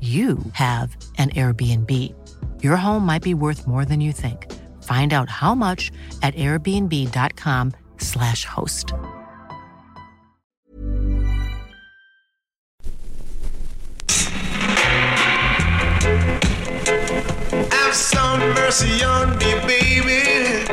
you have an Airbnb. Your home might be worth more than you think. Find out how much at airbnb.com/slash host. Have some mercy on me, baby.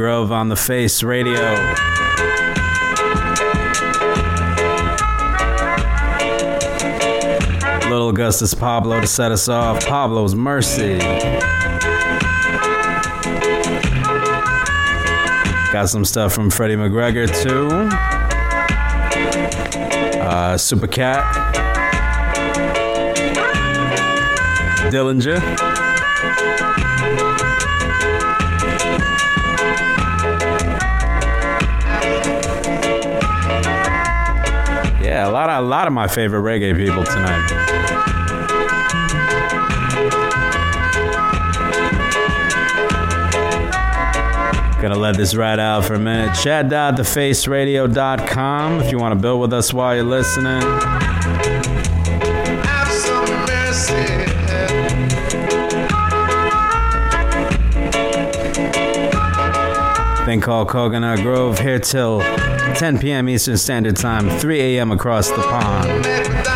Grove on the Face Radio. Little Augustus Pablo to set us off. Pablo's Mercy. Got some stuff from Freddie McGregor too. Uh, Super Cat. Dillinger. Lot of my favorite reggae people tonight. Gonna let this ride out for a minute. Chat.thefaceradio.com if you want to build with us while you're listening. thing called Coconut Grove here till 10 p.m. Eastern Standard Time, 3 a.m. across the pond.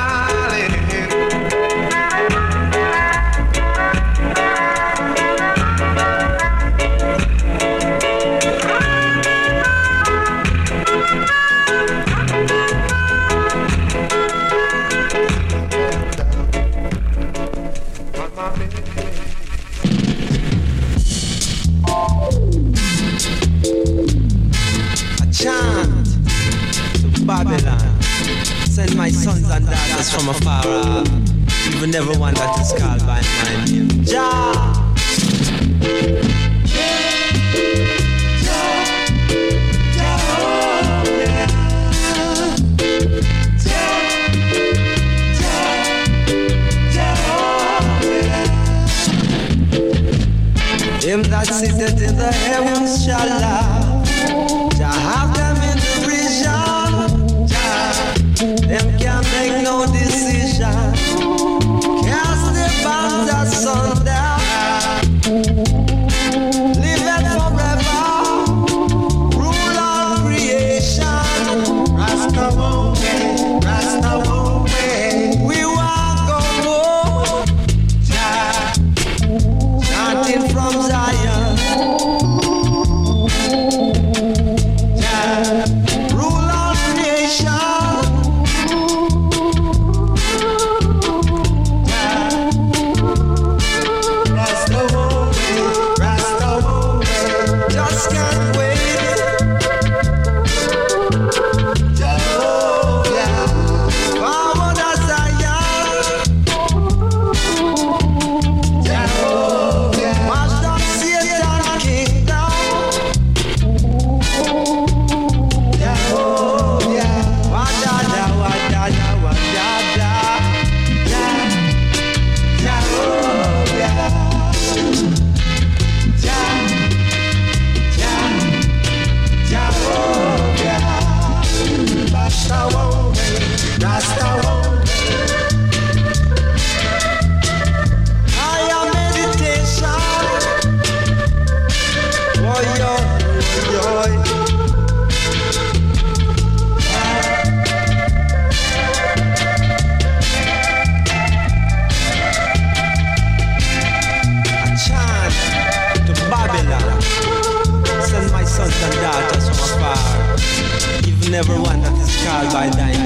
all by time.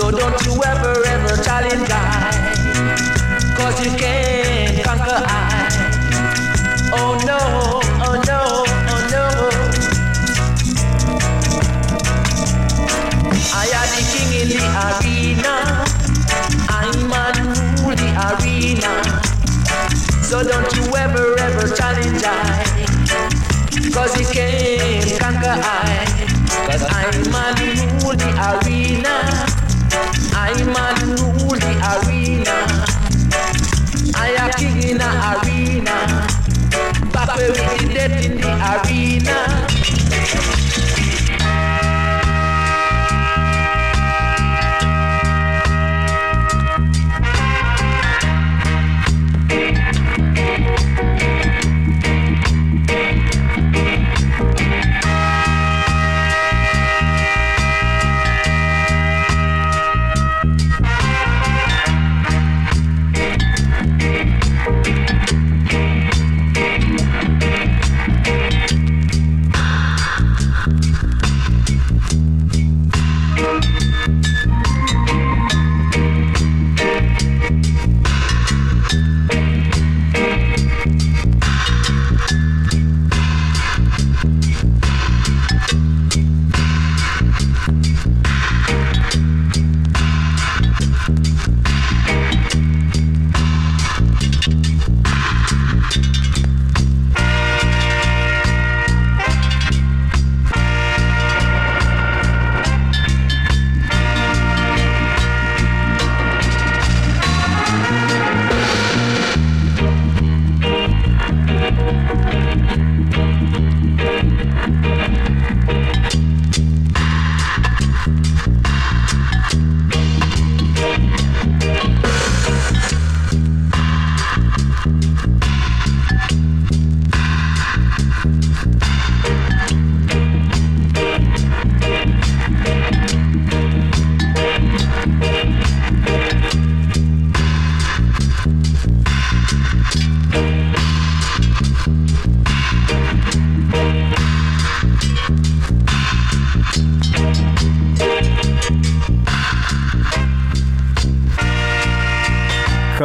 So don't you ever ever challenge I. Cause you can't conquer I. Oh no, oh no, oh no. I am the king in the arena. I'm man rule the arena. So don't you ever ever challenge I. Cause you can't conquer I. Cause I'm man rule the arena. Arena. I am king in the arena. Back in the arena.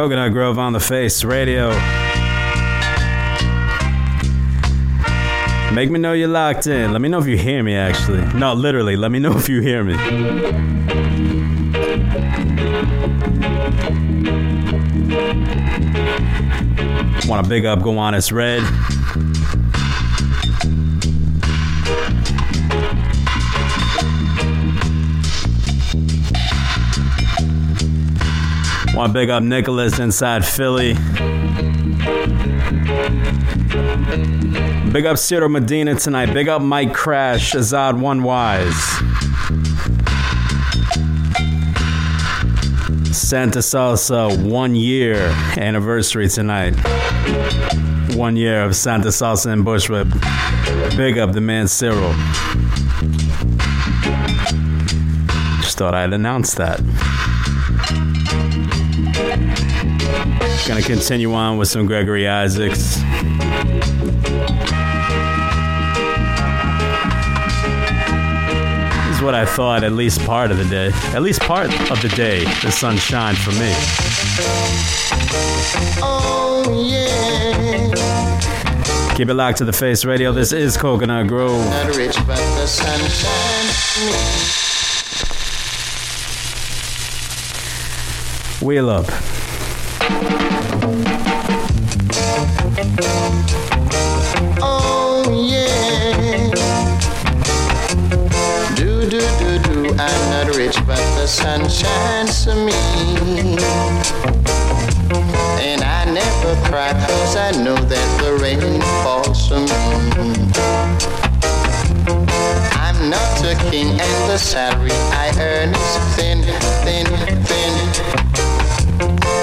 Coconut Grove on the Face Radio. Make me know you're locked in. Let me know if you hear me, actually. No, literally, let me know if you hear me. Want to big up Gowanus Red. Want to big up Nicholas inside Philly. Big up Ciro Medina tonight. Big up Mike Crash, Azad One Wise. Santa Salsa one year anniversary tonight. One year of Santa Salsa and Bushwick. Big up the man Cyril. Just thought I'd announce that. Gonna continue on with some Gregory Isaacs. This is what I thought at least part of the day. At least part of the day, the sun shined for me. Oh yeah. Keep it locked to the face radio. This is Coconut Grove. Not rich, but the sun shines me. Wheel up. But the sun shines to me. And I never cry cause I know that the rain falls for me. I'm not a king and the salary I earn is thin, thin, thin.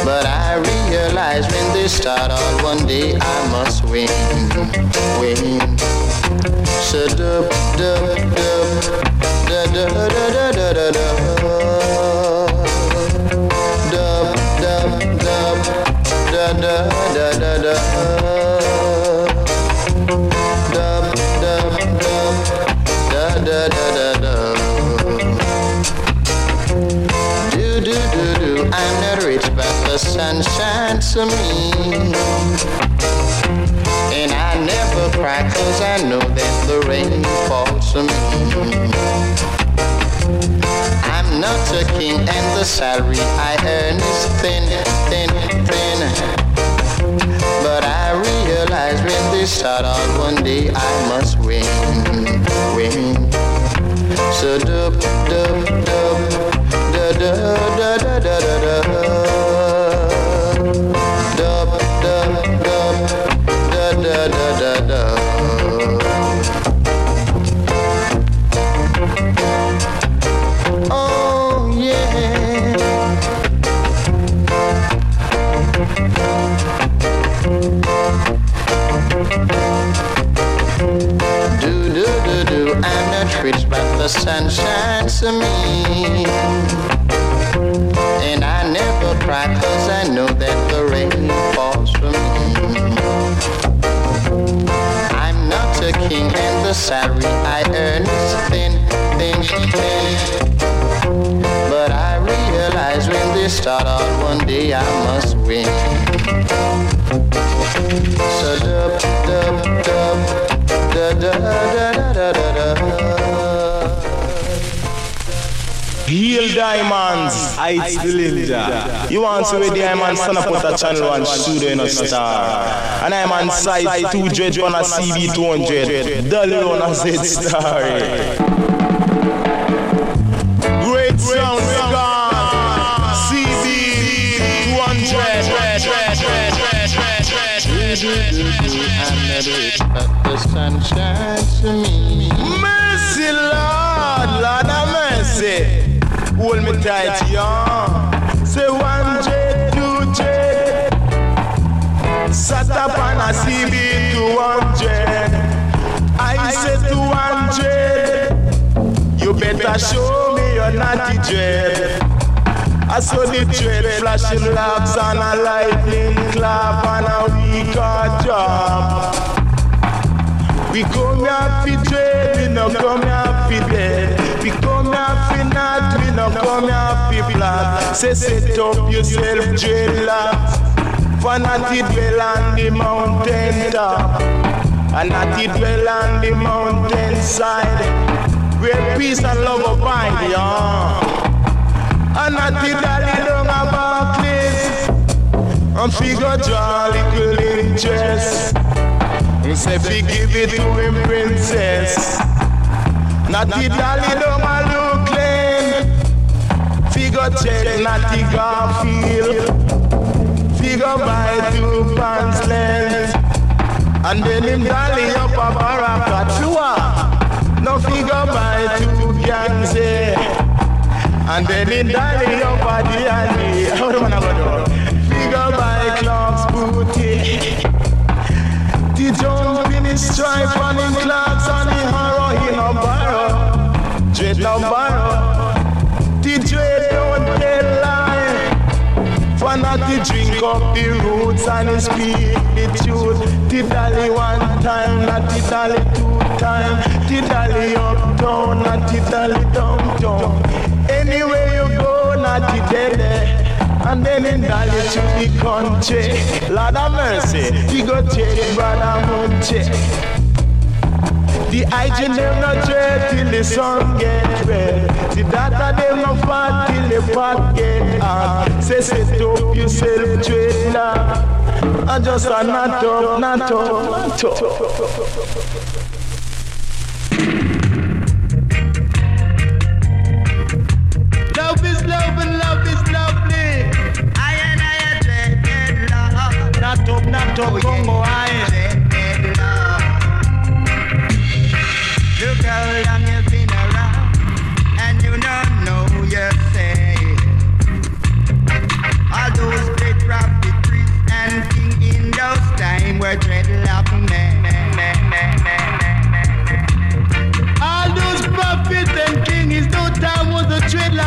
But I realize when they start out one day I must win, win. So dub, dub, dub, da da da da da da da. Da da da da da. Dub, dub, da da da da da. Do do do do, I'm not rich, but the sun shines to me. And I never cry cause I know that the rain falls for me. I'm not a king and the salary I earn is thin, thin, thin. But I realize when they start out one day I must win, win. So dub, dub, dub, da da da the sun shines to me. And I never cry cause I know that the rain falls for me. I'm not a king and the salary I earn is thin, thin, thin. But I realize when they start out one day I must win. Heal Diamonds, I ah, Belinda. You want to read Diamond stand up with a channel one studio in a star. And I'm on side 2 dread on a CB 200. Dolly on a Z star. Great sound gone. CB 200. But the sun shines to me. Tight, young. Say one jet, two jet. Sat up on a CB 200. I said 200. You better show me your naughty. I saw the dread flashing locks and a lightning clap and a weak job. We come here fi dread, we no come here fi dead. Come fi not, we no come fi flat. Say set up yourself not it dwell on the mountain top. And not it dwell on the mountain side. Where peace and love abide, yeah. And not it dolly down a Barclays. And figure draw little interest. He say give it to him princess. Not the dolly down Figure check not the Garfield. Figure buy two pants length. And then him dolly up a Barakatua. No figure buy two Beyonce. Eh. And then him dolly up a D&D. How do I go do? Figure buy Clark's booty. The jump in his stripe and in clocks and the horror he no borrow. Dread no borrow. Not to drink up the roots and the. The dolly one time, not the dolly two time. The dolly up down, not the dolly down down. Anywhere you go, not the dolly. and then indulge to the country. Lord of mercy, he go take brother Munchie. The hygiene them no dread till the sun get red. The data them no fat the pocket hard. Say set up yourself trailer. I just a not up, not up, not up. up, not up, Congo high. Look how long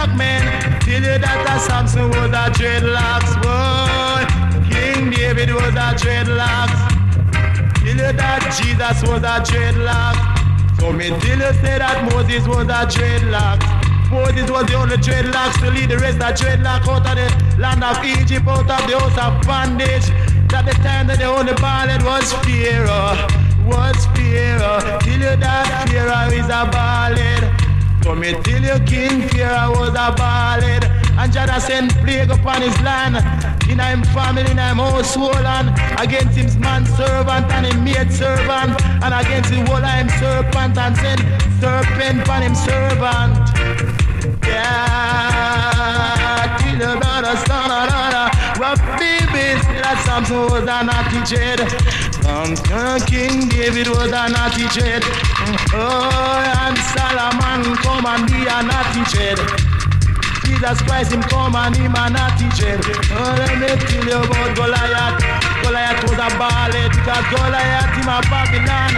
dreadlock man. Tell you that a Samson was a dreadlocks boy. King David was a dreadlocks. Tell you that Jesus was a dreadlock. So me tell you say that Moses was a dreadlock. Moses was the only dreadlocks to lead the rest of dreadlock out of the land of Egypt, out of the house of bondage. At the time that the only ballad was Pharaoh, was Pharaoh. Till you that Pharaoh is a ballad. So me tell you King Pharaoh was a ballad. And Jada sent plague upon his land. In him family, in him household, and against his man servant and him maid servant, and against the whole of him serpent, and send serpent upon him servant. Samson was a naughty jade. Um, King David was a naughty jade. Oh, and Solomon come and be a naughty. Jesus Christ, him come and him a naughty. Oh, let me tell you about Goliath. Goliath was a ballet because Goliath him a Babylon.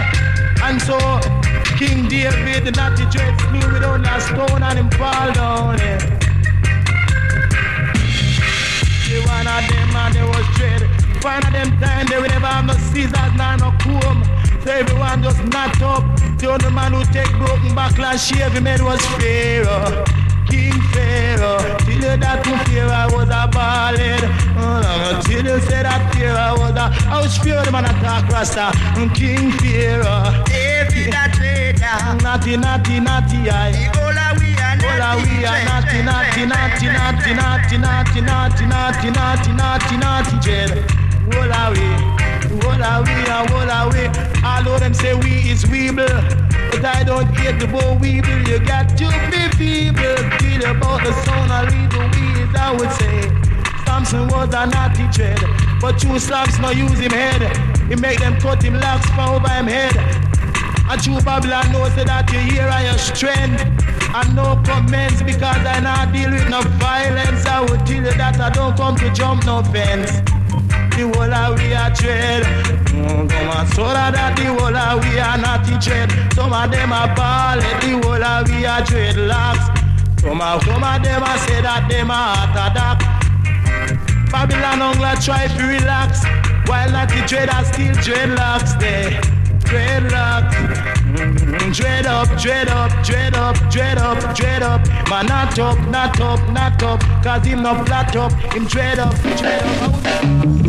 And so King David, the naughty dread, slew with only a stone and him fall down. Yeah. The one of them and they was dread. Find of them time they will never have no scissors nor no comb. So everyone just knot up. The only man who take broken back backlash shave him head was Pharaoh. King Pharaoh. Till you that to Pharaoh was a ballad. Oh, till you say that Pharaoh was a house the man attack Rasta. King Pharaoh. David a traitor. Naughty, naughty, naughty, I. Ebola we are Ola we are naughty, naughty, naughty, naughty, naughty, naughty, naughty, naughty, naughty, naughty, naughty, dread. Ola we, ola we, and ola we. All of them say we is weeble, but I don't get the boy weeble. You got to be feeble. Tell about the son of little weeds, I would say. Samson was a naughty dread, but two slaps no use him head. He make them cut him locks from over him head. And true Babylon knows that you hear are your strength. And no comments because I not deal with no violence. I would tell you that I don't come to jump no fence. The whole of we are dread. Mm, come on, so that the whole of we are not the dread. Some of them are ballad, the whole of we are dreadlocks. Some of, some of them I say that them are attack. Babylon Ongla try to relax While not the dread are still dreadlocks there Dreadlocks mm, Dread up, dread up, dread up, dread up, dread up Man not up, not up, not up Cause him not flat up, him dread up, dread up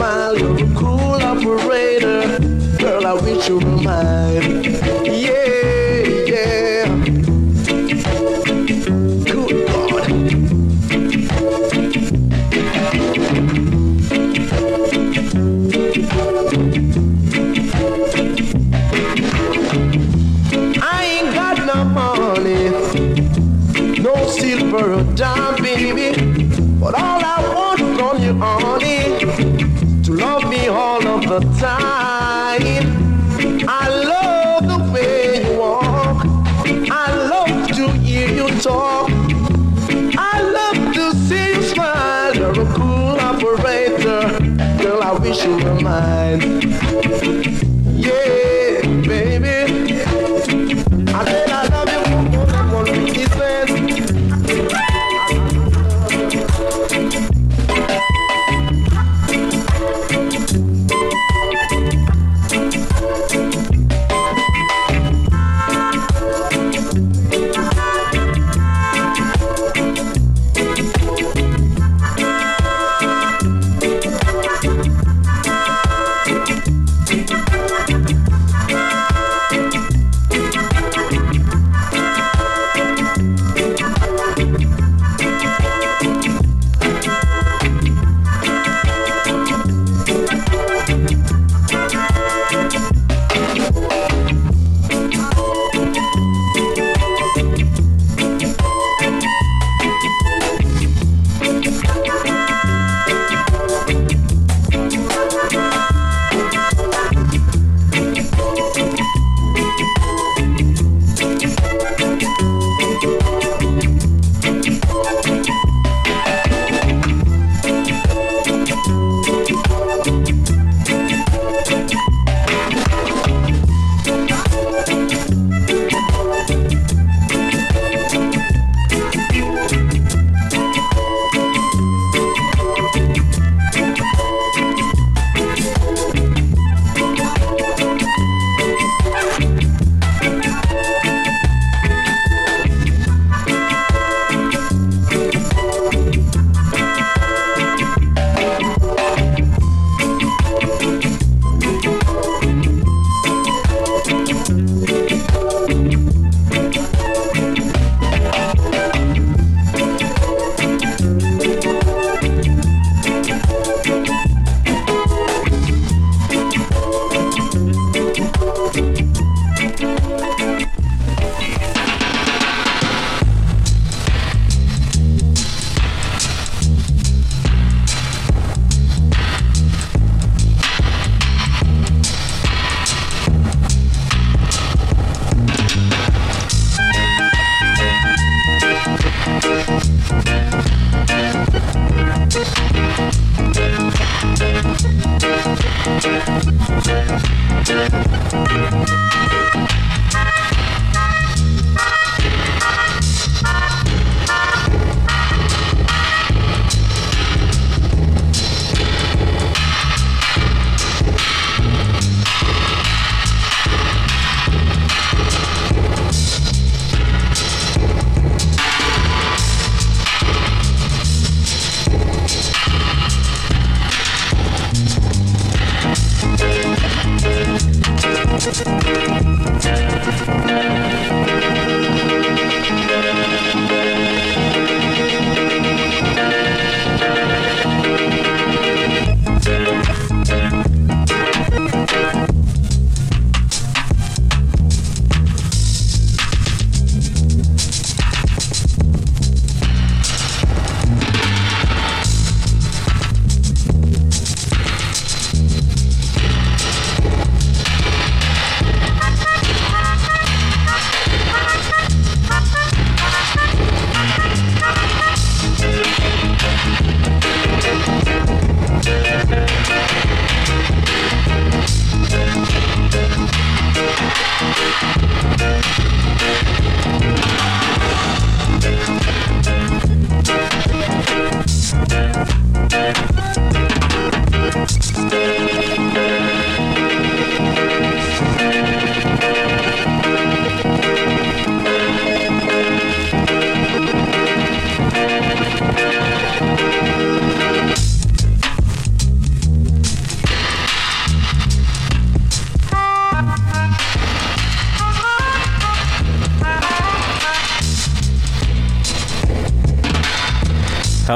smile. You're a cool operator. Girl, I wish you were mine.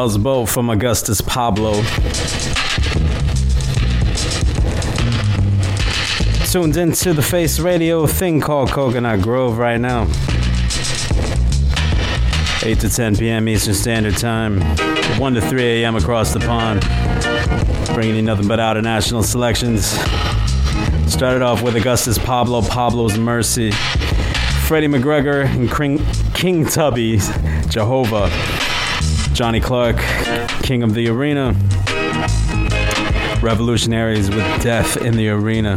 Hell's Boat from Augustus Pablo. Tuned into the Face Radio thing called Coconut Grove right now. 8 to 10 p.m. Eastern Standard Time, 1 to 3 a.m. across the pond. Bringing you nothing but out of national selections. Started off with Augustus Pablo, Pablo's Mercy, Freddie McGregor and King, King Tubby, Jehovah, Johnny Clarke, King of the Arena, Revolutionaries with Death in the Arena.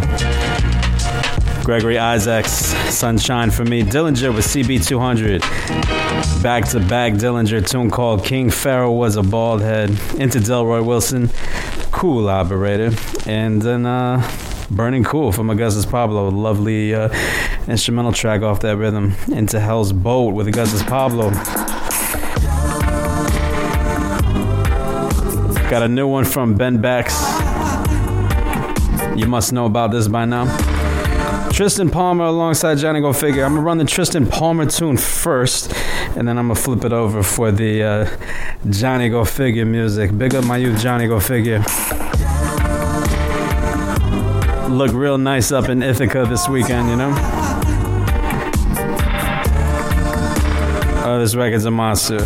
Gregory Isaacs, Sunshine for Me, Dillinger with CB200, back to back Dillinger tune called King Pharaoh was a bald head, into Delroy Wilson, Cool Operator, and then uh, Burning Cool from Augustus Pablo, lovely uh, instrumental track off that rhythm, into Hell's Boat with Augustus Pablo. Got a new one from Ben Bex. You must know about this by now. Tristan Palmer alongside Johnny Go Figure. I'm gonna run the Tristan Palmer tune first, and then I'm gonna flip it over for the uh, Johnny Go Figure music. Big up my youth, Johnny Go Figure. Look real nice up in Ithaca this weekend, you know? Oh, this record's a monster.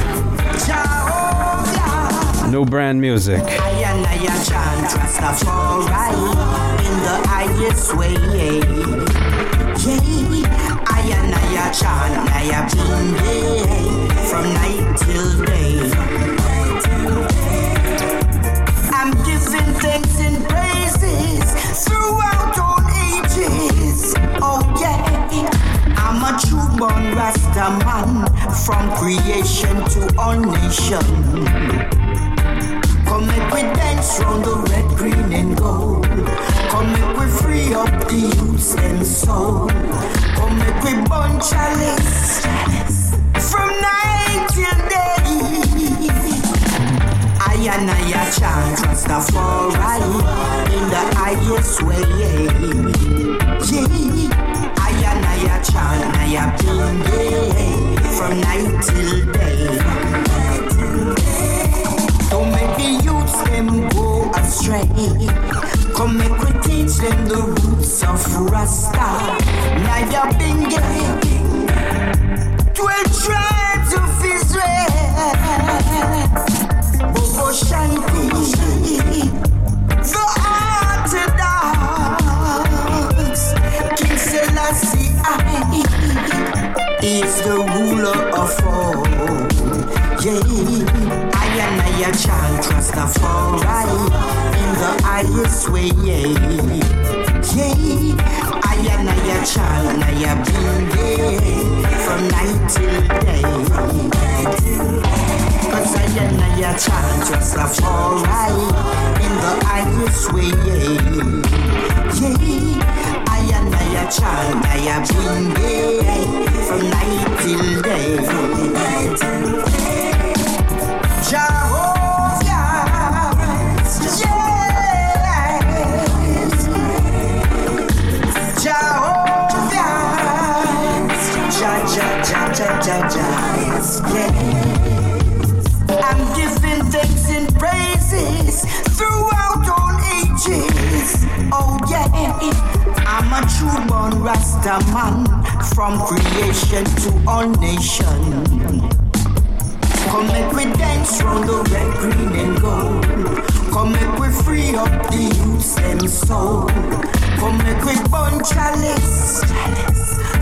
New brand music. I and I in the highest way. Yeah, I and I a been there from night till day. I'm giving thanks and praises throughout all ages. Oh yeah, I'm a true born from creation to all nations. Come make we dance round the red, green, and gold. Come make we free up the youths and soul. Come make we burn chalice from night till day. I and I a chant Rastafari in the highest way. Yeah, I and I a chant, I a been from night till day. Youths them go astray. Come make we teach them the roots of Rasta. Naya Binge, twelve tribes of Israel. Bobo Shanti, the Orthodox. King Selassie I is the ruler of all. Yeah, I and chant Rastafari in the highest way. Yeah, I and I chant, I have been there from night till day. Cause I and I a chant Rastafari in the highest way. Yeah, I and I chant, I have been there from night till day. Jehovah, I'm a true born Rasta man from creation to all nations. Come make we dance round the red, green and gold. Come make we free up the youths and soul. Come make we burn chalice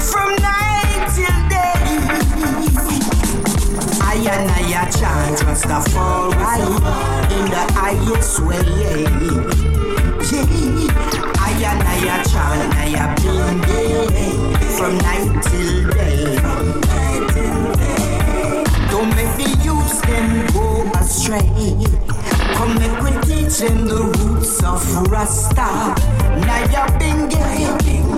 from night till day. I and I a chant Rastafari in the highest way. Yeah, And I a chant, I a been there from night till day. Don't make the youths them go astray. Come make we teach them the roots of Rasta. Naya Binge, twelve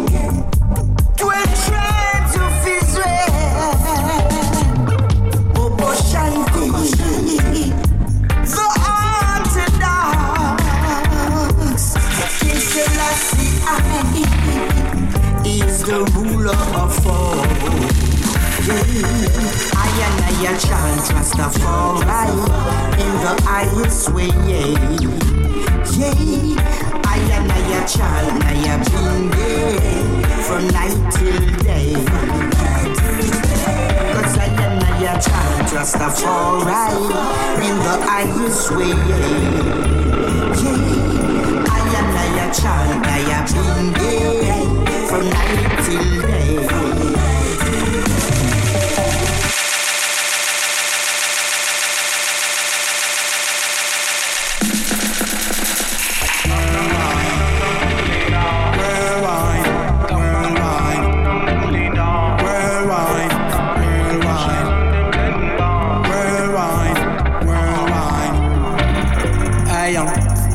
the ruler of all. I and I chant Rastafari in the highest way. Yeah, I and I chant, I have been there from night till day. Cause I and I chant Rastafari in the highest way. Yeah, I am I chant, I have been there from night till day.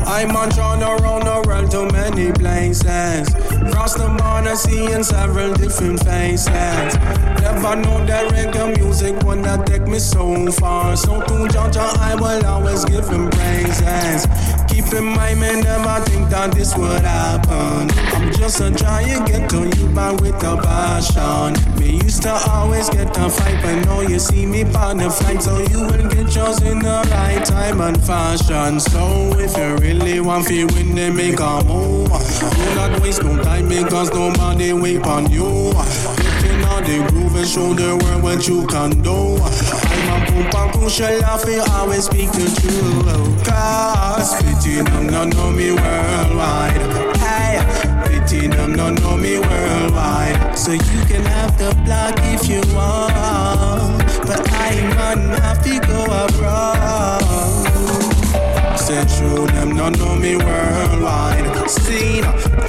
I'm on around the world to many places. The border, seeing several different faces. Never know that reggae music not take me so far. So to Georgia, I will always give him praises. Keep in mind, never think that this would happen. I'm just a trying get to you back with a passion. Me used to always get a fight, but now you see me on the flight, so you will get yours in the right time and fashion. So if you really want to win, then make a move. Do not waste no time because nobody wait on you. Looking on the groove and show the world what you can do. A boom bang crucial, I feel always speak the truth. Cause pity them not know me worldwide. Hey, pity them not know me worldwide. So you can have the block if you want. But I man have to go abroad. Said true, them not know me worldwide. Seen,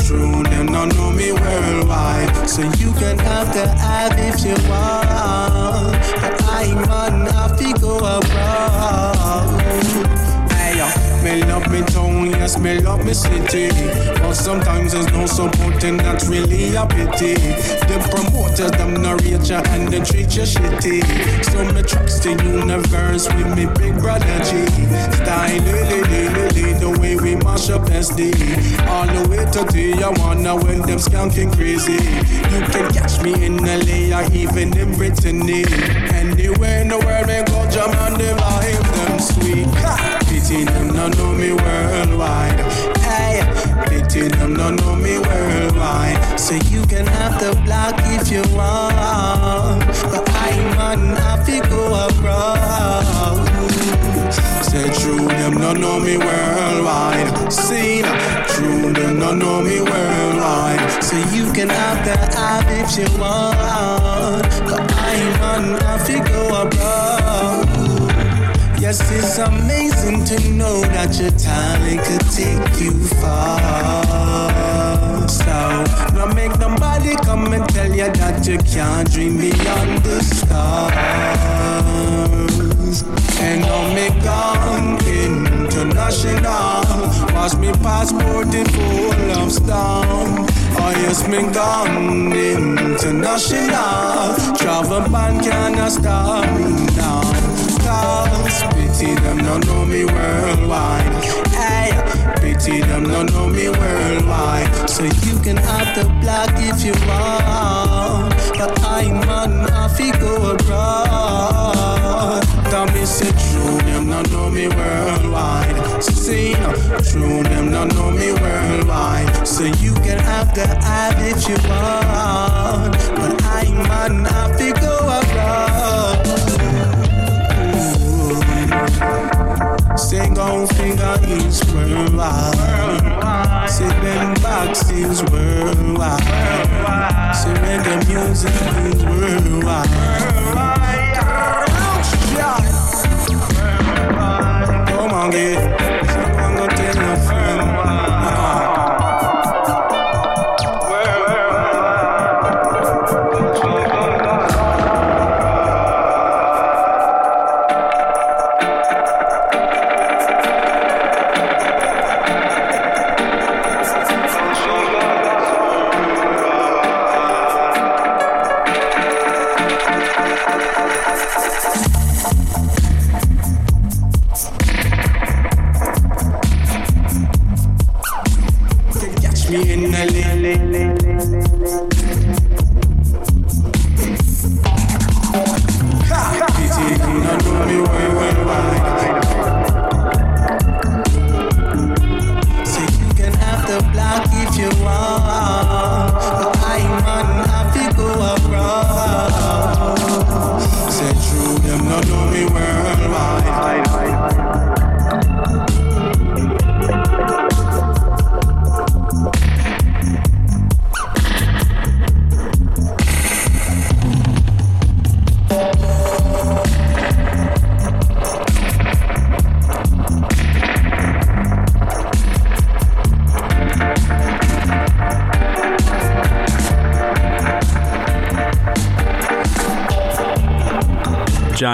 true, them not know me worldwide. So you can have the app if you want. But I man have to go abroad. Me love me town, yes, me love me city. But sometimes there's no support, and that's really a pity. The promoters, them no reach ya and they treat you shitty. So me trust the universe with me big brother G. Style, li, li, li, li, the way we mash up SD. All the way to Tijuana when them skanking crazy. You can catch me in LA or even in Brittany. Anywhere in the world, me go jam and the vibe them sweet. Ha! Pity them not know me worldwide. Hey, pity them not know me worldwide. So you can have the block if you want, but I man have to go abroad. Say true, them not know me worldwide. See, true, them not know me worldwide. So you can have the app if you want, but I man have to go abroad. Yes, it's amazing to know that your talent could take you far. So, don't make nobody come and tell you that you can't dream beyond the stars. And gone international. Watch me passport it full of storm. Oh, yes, me gone international. Travel ban cannot stop me now. Cause pity them don't know me worldwide. Hey, pity them don't know me worldwide. So you can have the block if you want. But I man have to go abroad. Tell me say true, them not know me worldwide. So see, true, them not know me worldwide. So you can have the app if you want. But I man have to go abroad. Sing on finger is worldwide. Them boxes worldwide. When the music is worldwide. Come on, get.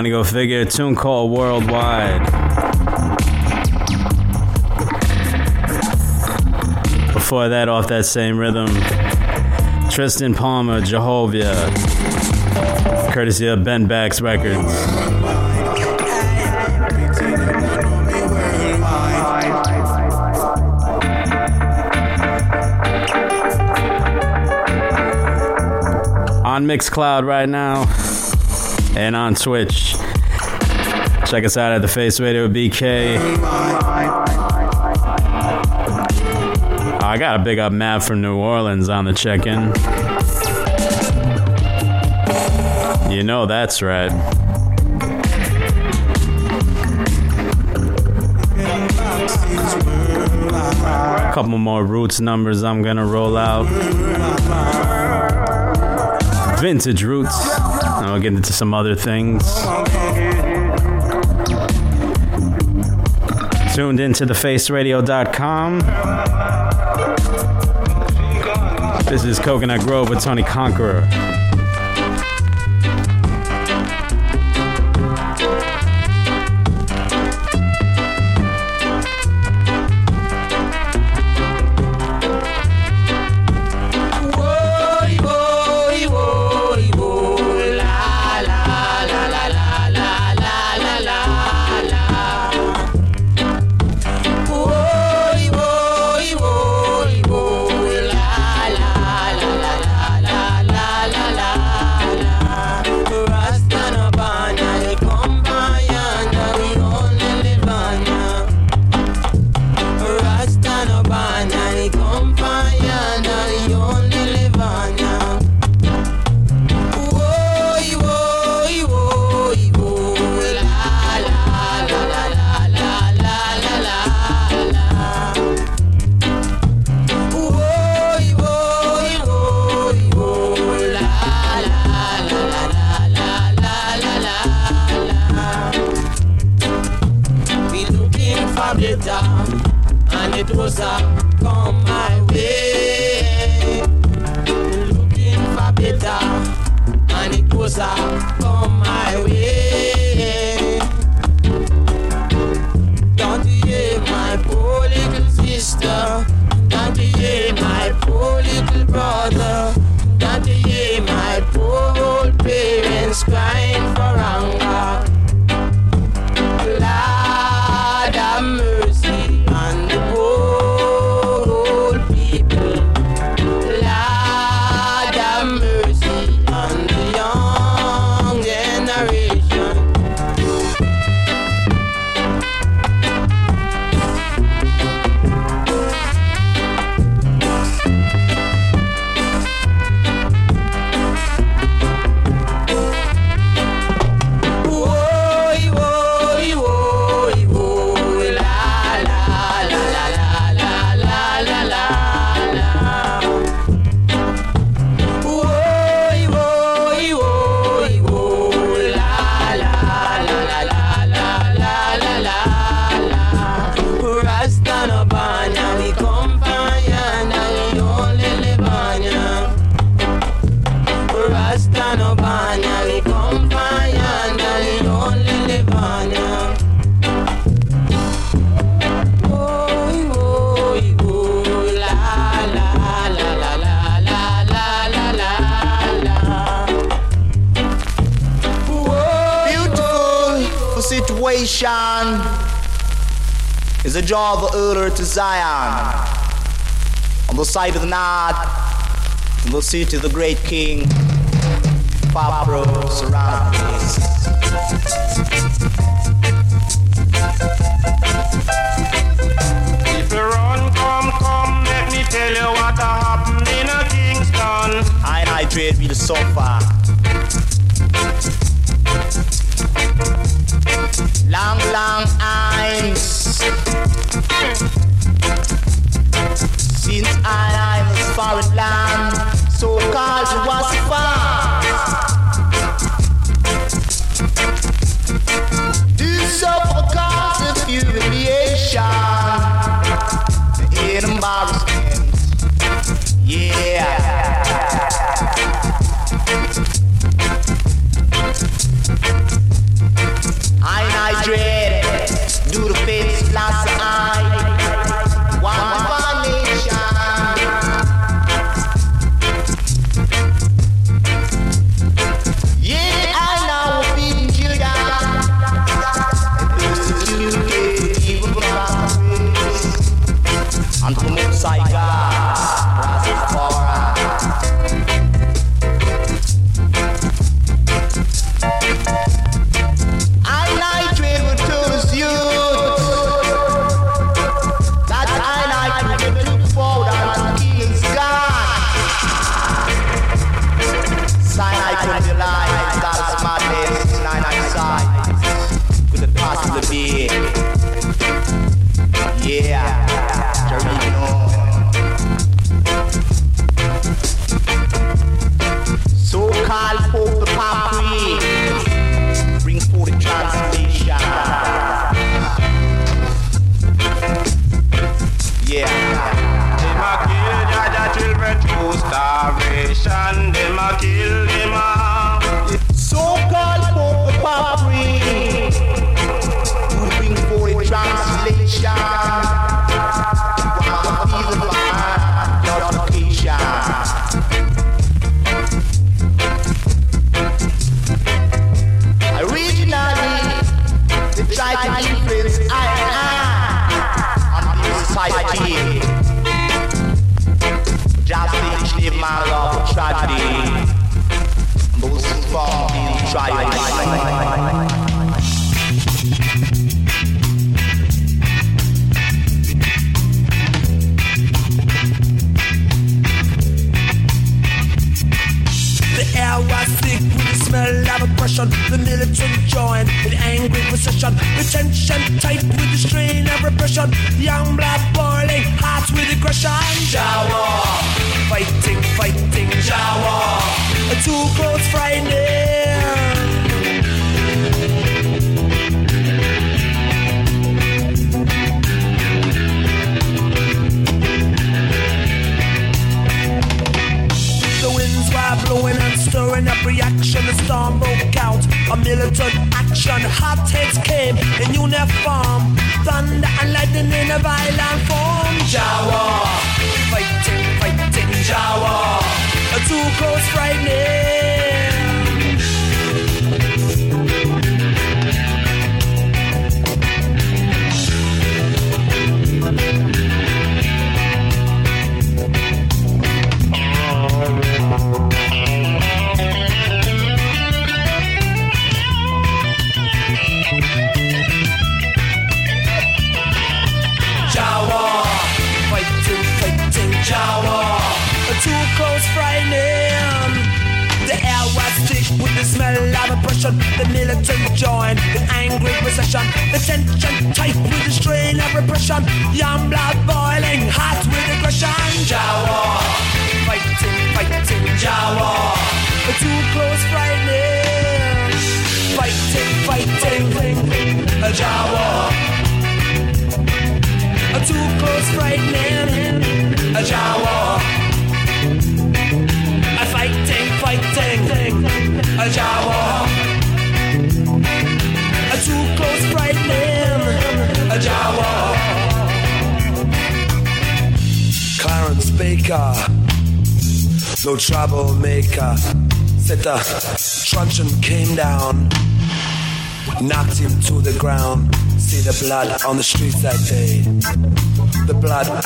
Johnny Go Figure, tune call worldwide. Before that, off that same rhythm, Tristan Palmer, Jehovah, courtesy of Ben Bax Records. on Mixcloud right now and on Twitch. Check us out at the Face Radio BK. I got a big up Matt from New Orleans on the check in. You know that's right. A couple more roots numbers I'm gonna roll out. Vintage roots and we'll get into some other things. Tuned into thefaceradio.com. This is Coconut Grove with Tony Conquerrah. to the great King.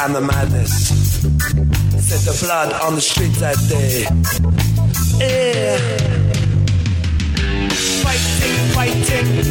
and the madness. Set the blood on the streets that day. Yeah. Fighting, fighting.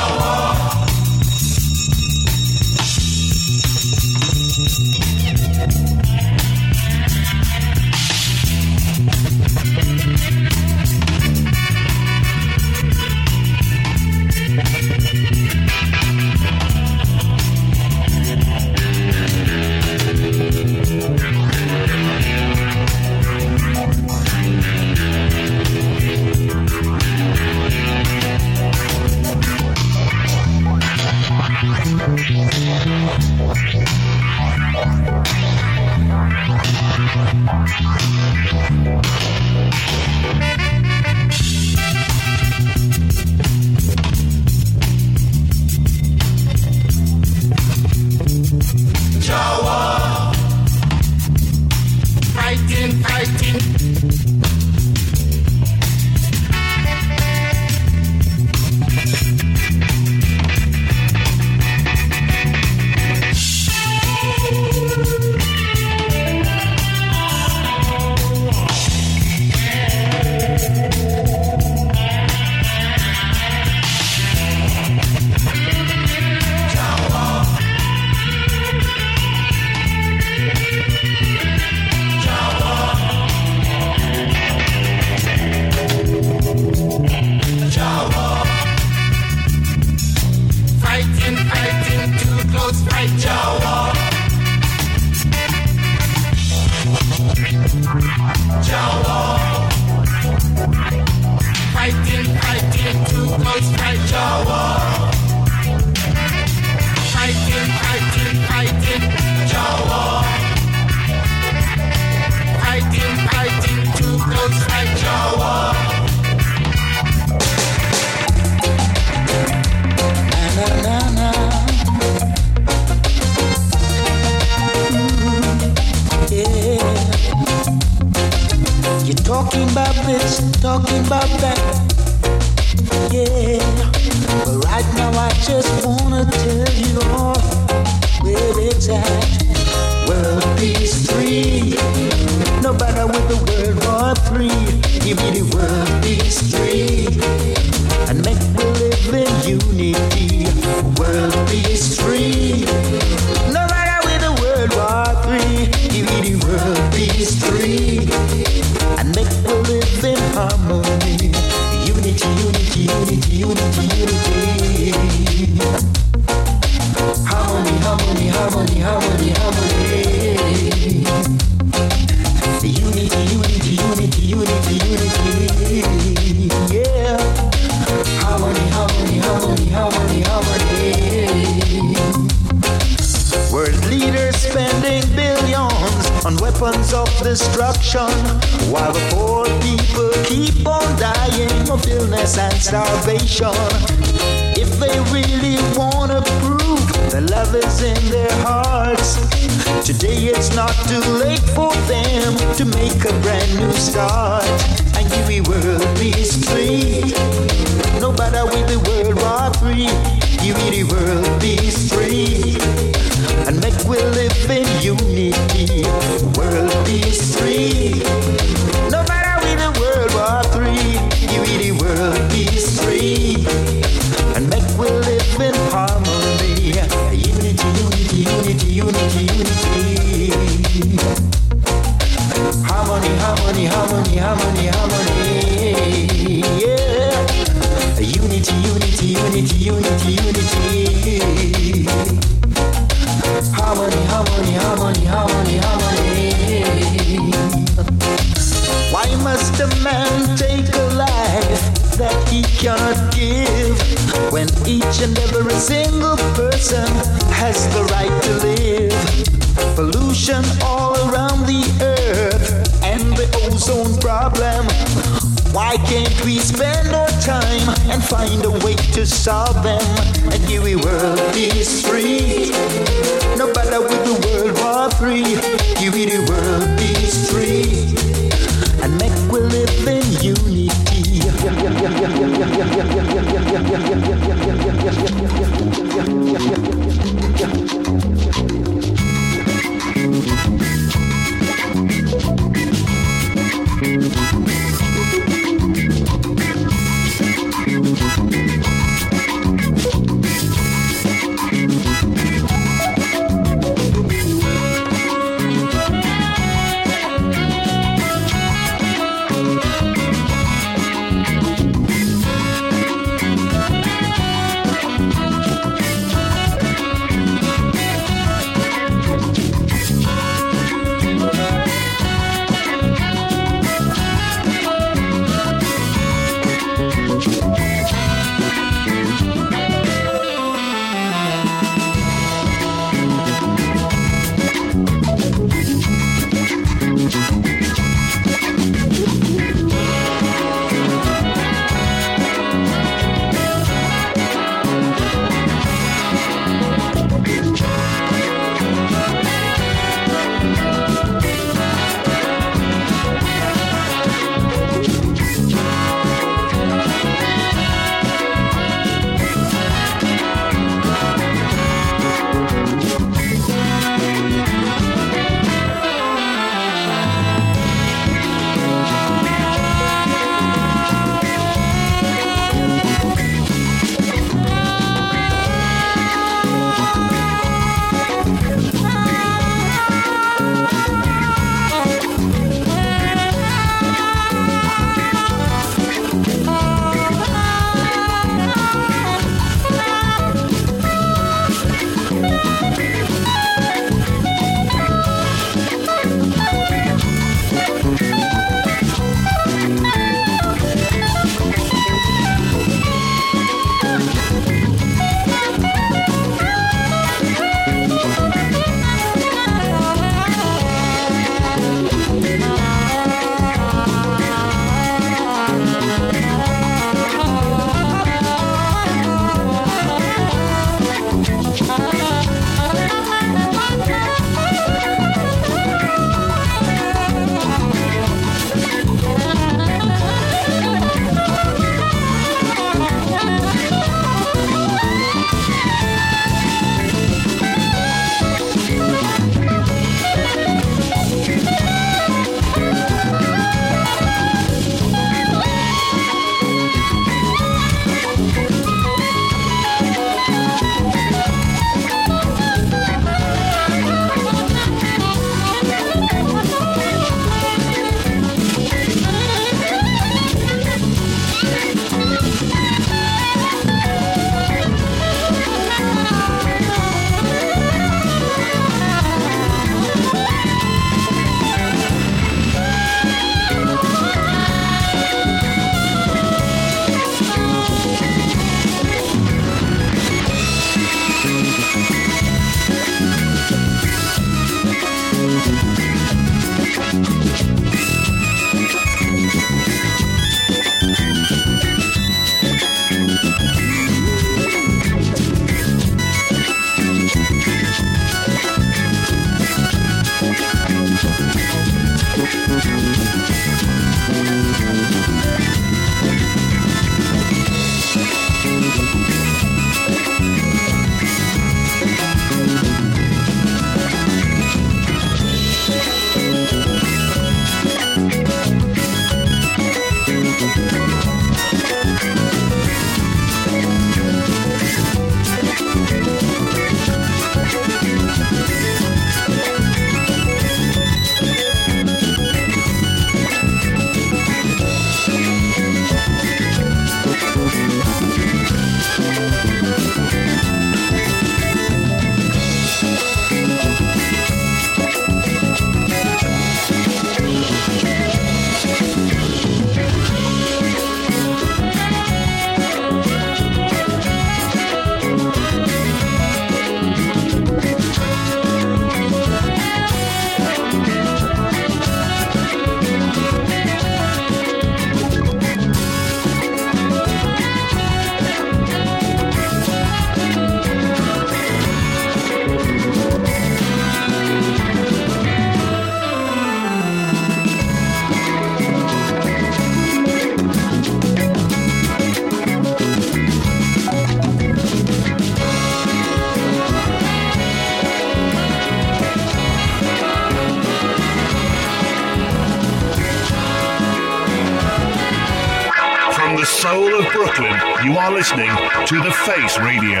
You are listening to The Face Radio.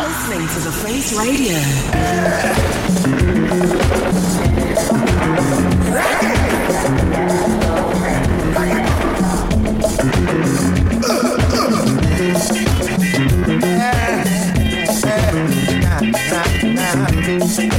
Listening to The Face Radio. Yeah, yeah.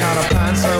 got a pine so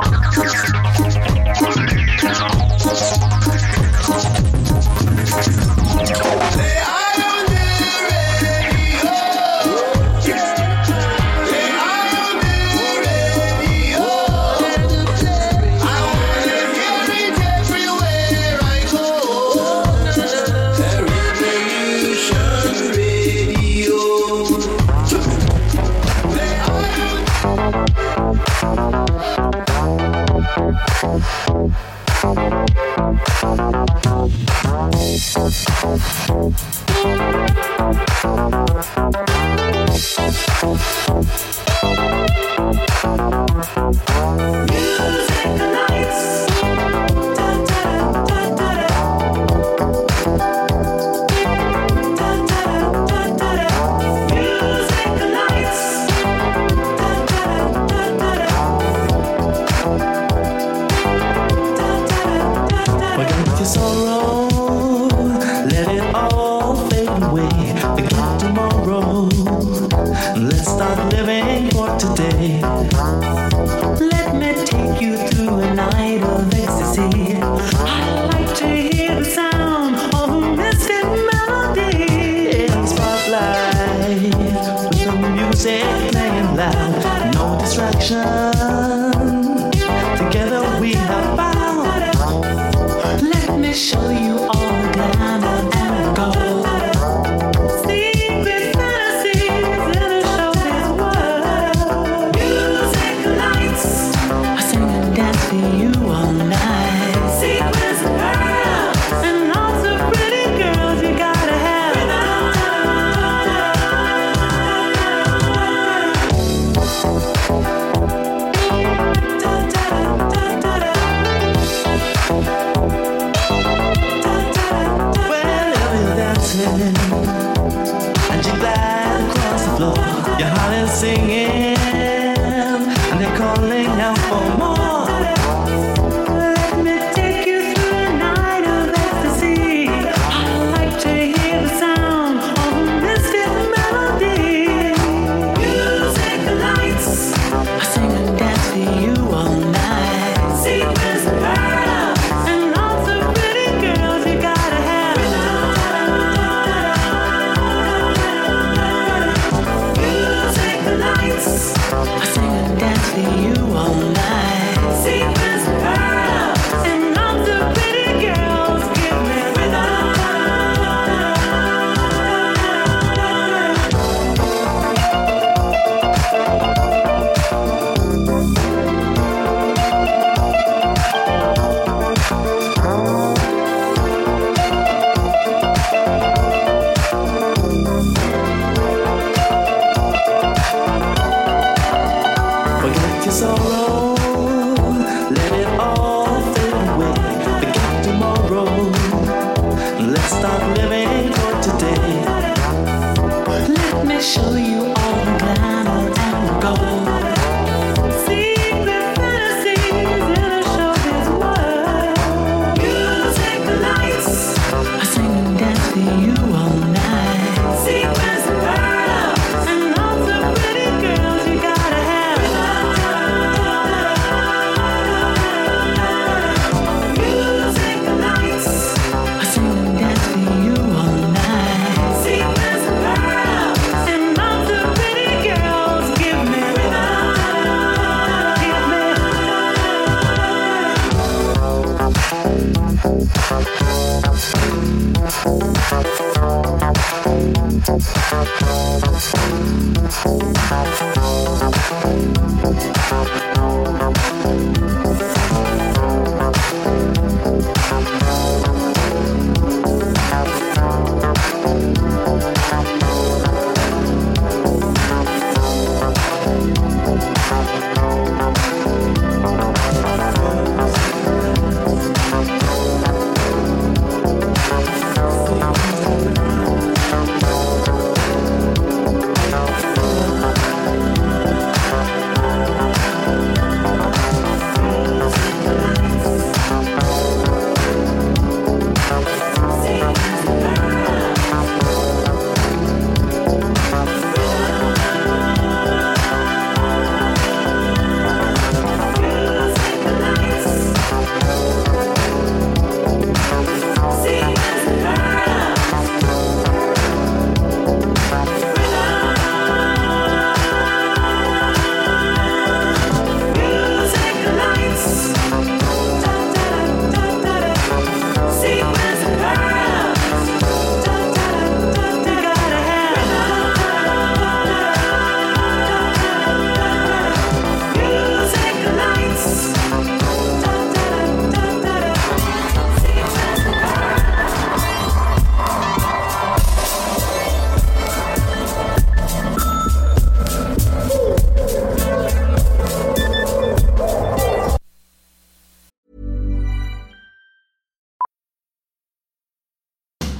Thank you.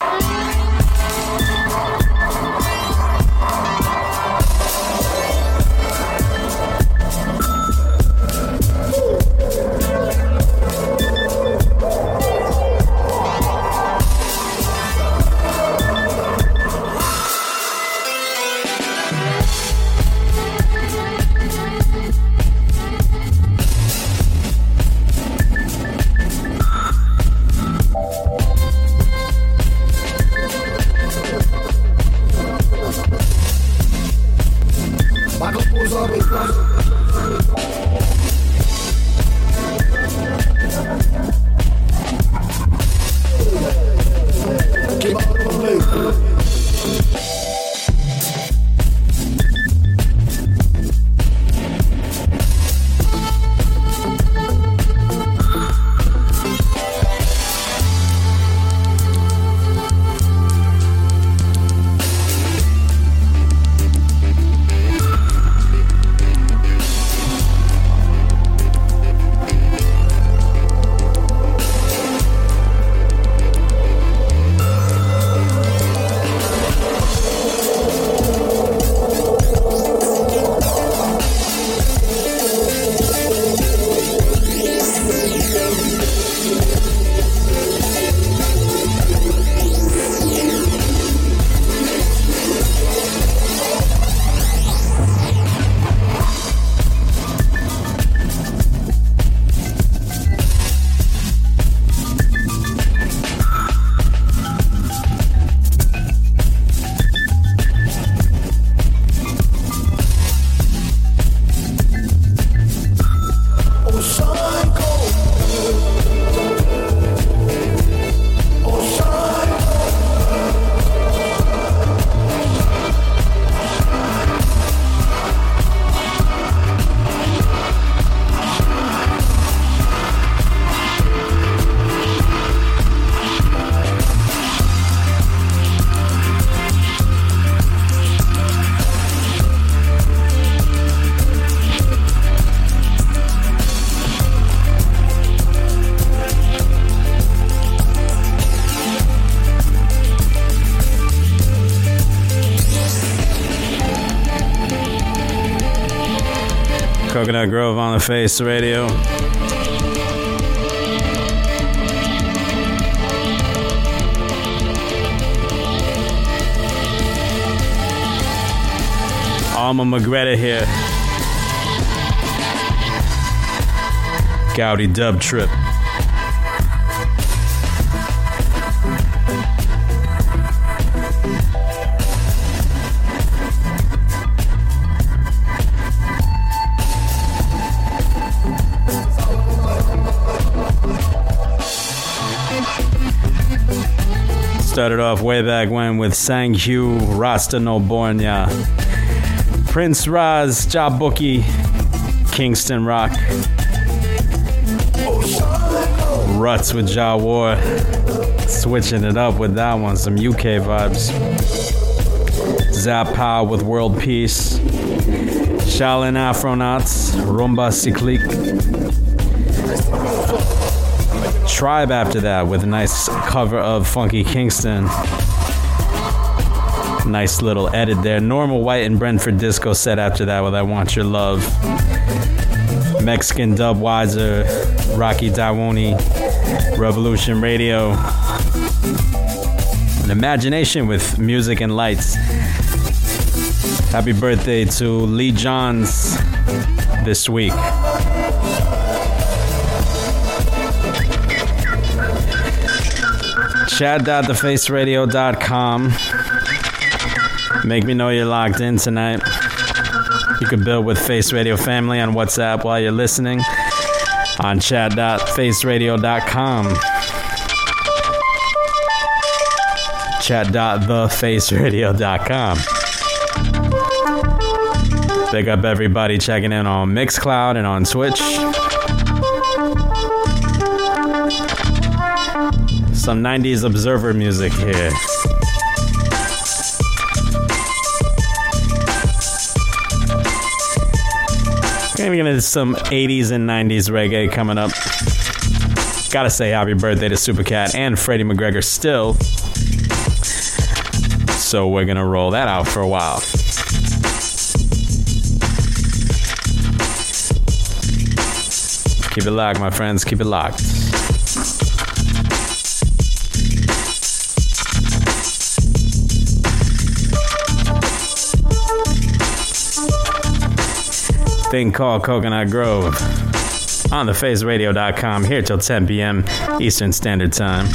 Bye. Coconut Grove on the Face Radio. Alma McGreta here. Gowdy Dub Trip. Started off way back when with Sang Hugh, Rasta No Bornya, Prince Raz, Jabuki, Kingston Rock, Ruts with Jah War, switching it up with that one, some UK vibes. Zap Pow with World Peace, Shaolin Afronauts, Rumba Cyclique. Tribe after that with a nice cover of Funky Kingston. Nice little edit there. Normal White and Brentford Disco set after that with I Want Your Love. Mexican Dubweiser, Rocky Dawuni, Revolution Radio. An imagination with music and lights. Happy birthday to Leee Johns this week. Chat.thefaceradio.com. Make me know you're locked in tonight. You can build with Face Radio Family on WhatsApp while you're listening on chat.faceradio.com. Chat.thefaceradio.com. Big up everybody checking in on Mixcloud and on Twitch. Some 90s observer music here. Maybe gonna some 80s and 90s reggae coming up. Gotta say happy birthday to Supercat and Freddie McGregor still. So we're gonna roll that out for a while. Keep it locked, my friends. Keep it locked. Thing called Coconut Grove on thefaceradio.com here till 10 p.m. Eastern Standard Time.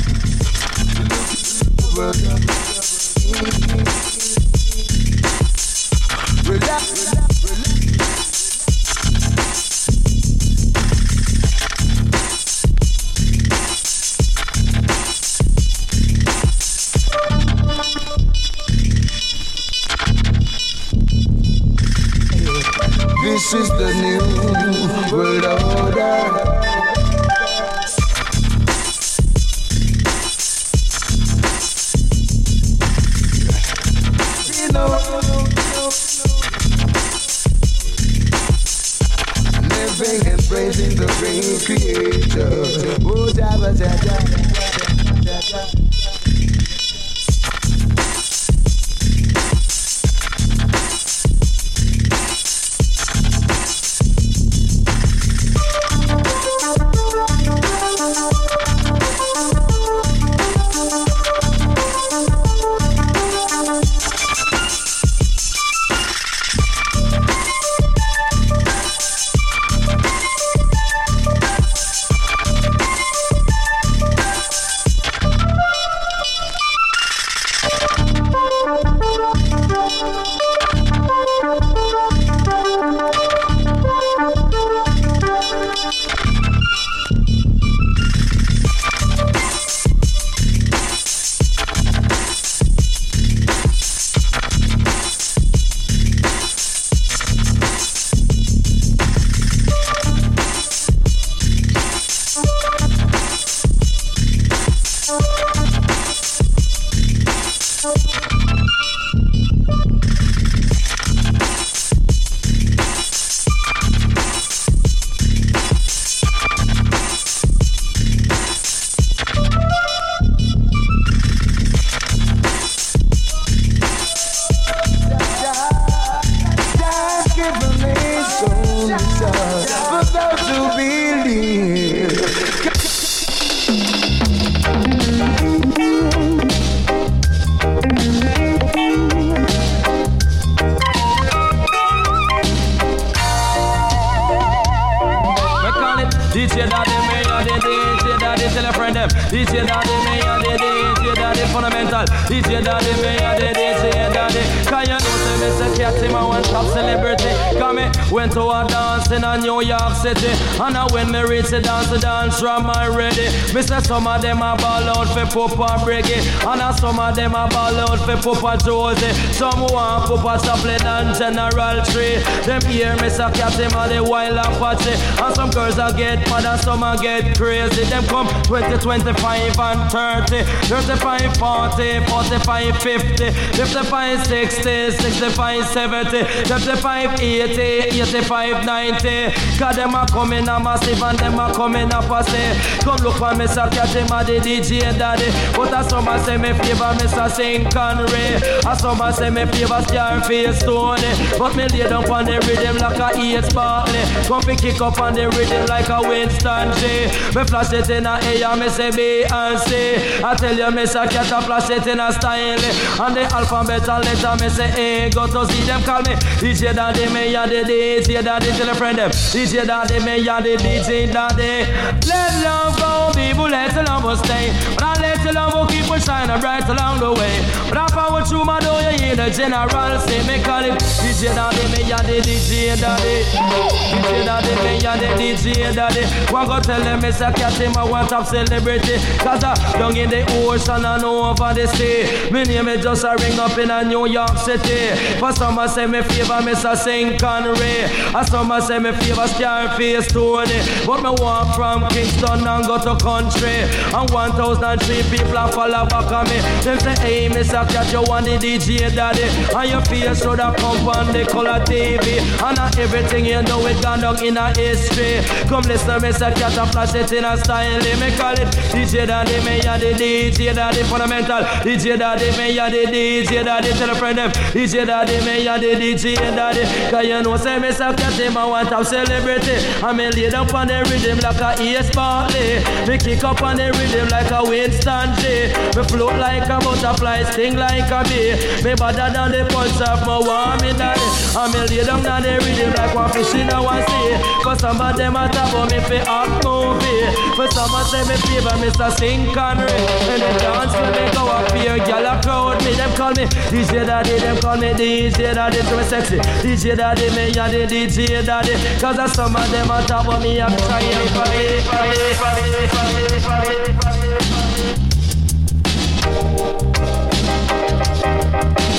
Papa Josie. Some want Papa Chaplin and General Tree. Them hear say cat him a the wild Apache, and some girls a get mad and some a get crazy. Them come 20, 25 and 30, 35, 40, 45, 50, 55, 60, 65, 70, 75, 80, 85, 90. Cause them a coming a massive and them a coming a posse. Come look for me, so catch him a the DJ daddy. But a summer say me favor Mr. Sean Connery. A summer say me favor Scarface Tony. But me lay down on the rhythm like a Ace Barkley. Come pick kick up on the rhythm like a Winston J. Me flash it in a air, me say B and C. I tell you, say catch a flash it in a style. And the alphabet a letter, me say A. Go to see them call me DJ Daddy, me ya the DJ Daddy. Tell a friend them DJ Daddy, me ya the DJ Daddy. Let love go, people, let love stay. But I let love keep on shining bright along the way. But I power through my door, you hear the general say me call it DJ Daddy, me ya the DJ Daddy. DJ Daddy, me ya the DJ Daddy. One go tell them a cat him a one top celebrity. Cause I down in the ocean and over the sea. Me name is just a ring up in a New York City. For some I say me favor Mr. Sean Connery. And some I say me favor Scarface Tony. But me walk from Kingston and go to country. And 1003 people a follow back on me. Them say, hey, Mr. Cat, you want the DJ daddy. And your face should have come on the color TV. And uh, everything you know it gone down in a history. Come listen, Mr. Cat, I flash it in a style. Me call it DJ daddy, me ya the DJ daddy fundamental. DJ daddy, me ya the DJ daddy. Tell a friend them, DJ daddy, me ya the DJ daddy. Cause you know, say Mr. Cat, him a want to celebrity. And me laid up on the rhythm like a Ace Bartley. Me kick up on the rhythm like a Winston J. Me float like a butterfly, sting like a bee. Me better than the pulse of my warm in daddy. And me lay down on the rhythm like one fish in a one sea. For some of them a talk about me fi act movie. For some of them me favor Mr. Sean Connery. And the dance when me go up here, gyal a crowd me. Them call me DJ Daddy, them call me DJ Daddy. So me sexy. DJ Daddy, me ya the DJ Daddy. Cause some of them a talk about me, I'm trying for for for for for for me.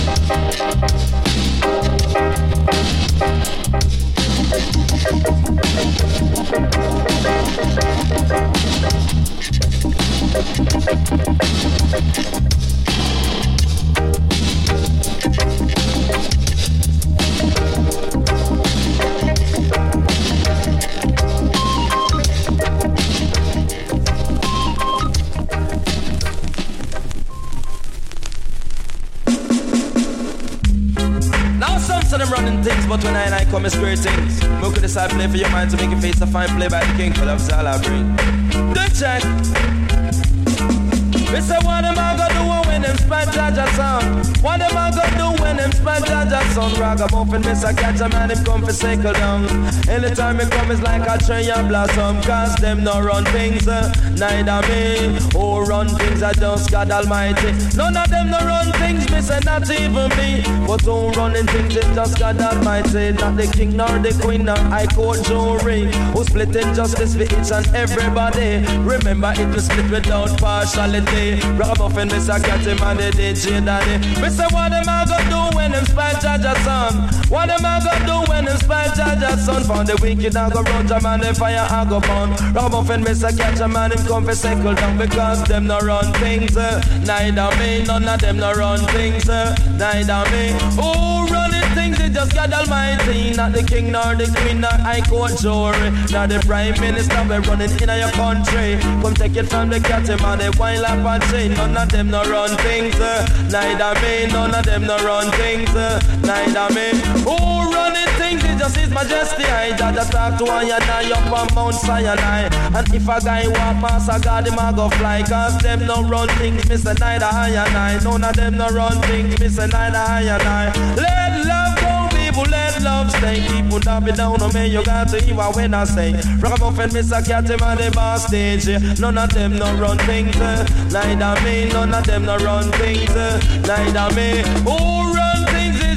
Now some say them running things, but when I and I come, it's great things. More could decide play for your mind to make your face a fine play by the king, for love's all I bring. Good check. We say what am I gonna do when them spread Jaja sound? What am I gonna do when them spread Jaja sound? Ragamuffin, miss a catch a man, him come for cycle down. Anytime he come, it's like a tree and blossom. Cause them no run things, uh, neither me. Who run things, I just God Almighty. None of them no run things, say not even me. But who running things, it just God Almighty. Not the king nor the queen nor high court jury. Who splitting justice for each and everybody. Remember it was split without partiality. Ragamuffin, Miss a cat him and the DJ daddy. Say what am I gonna do when them spy Jaja son? What am I gonna do when them spy Jaja son? Found the wicked I go run jam and the fire I go burn. Ragamuffin, Miss a catch a man him come for cycle down because them no run things. Uh, neither me, none of them no run things. Uh, neither me. Who running things? It just God Almighty, not the king nor the queen nor high court jury, not the prime minister. We running in your country. Come take it from the cat him and the wine lap and chain. None of them no run things. Uh, neither me, none of them no run things. Uh, neither me. Who just His Majesty. I just talk to one and I up on Mount Sinai. And if a guy walk past a God, him a go fly. Cause them no run things. miss Mr. Neither I and I. None of them no run things. miss Mr. Neither I and I. Let love go people let love stay. People not be down on me, you got to hear when I say. Ragamuffin, Mr. Cat, him on the bar stage. None of them no run things. uh, Neither me, none of them no run things. uh, Neither me. Is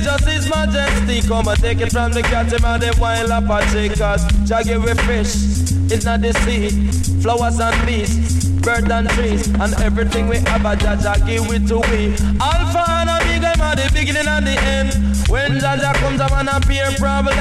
just His Majesty. Come and take it from the cat, him on the wild Apache. Cause Jah give we fish. It's not the sea. Flowers and beasts. Birds and trees. And everything we have, a Jah Jah give it to we. Alpha and Omega, him the beginning and the end. When Jaja comes up and appear problem.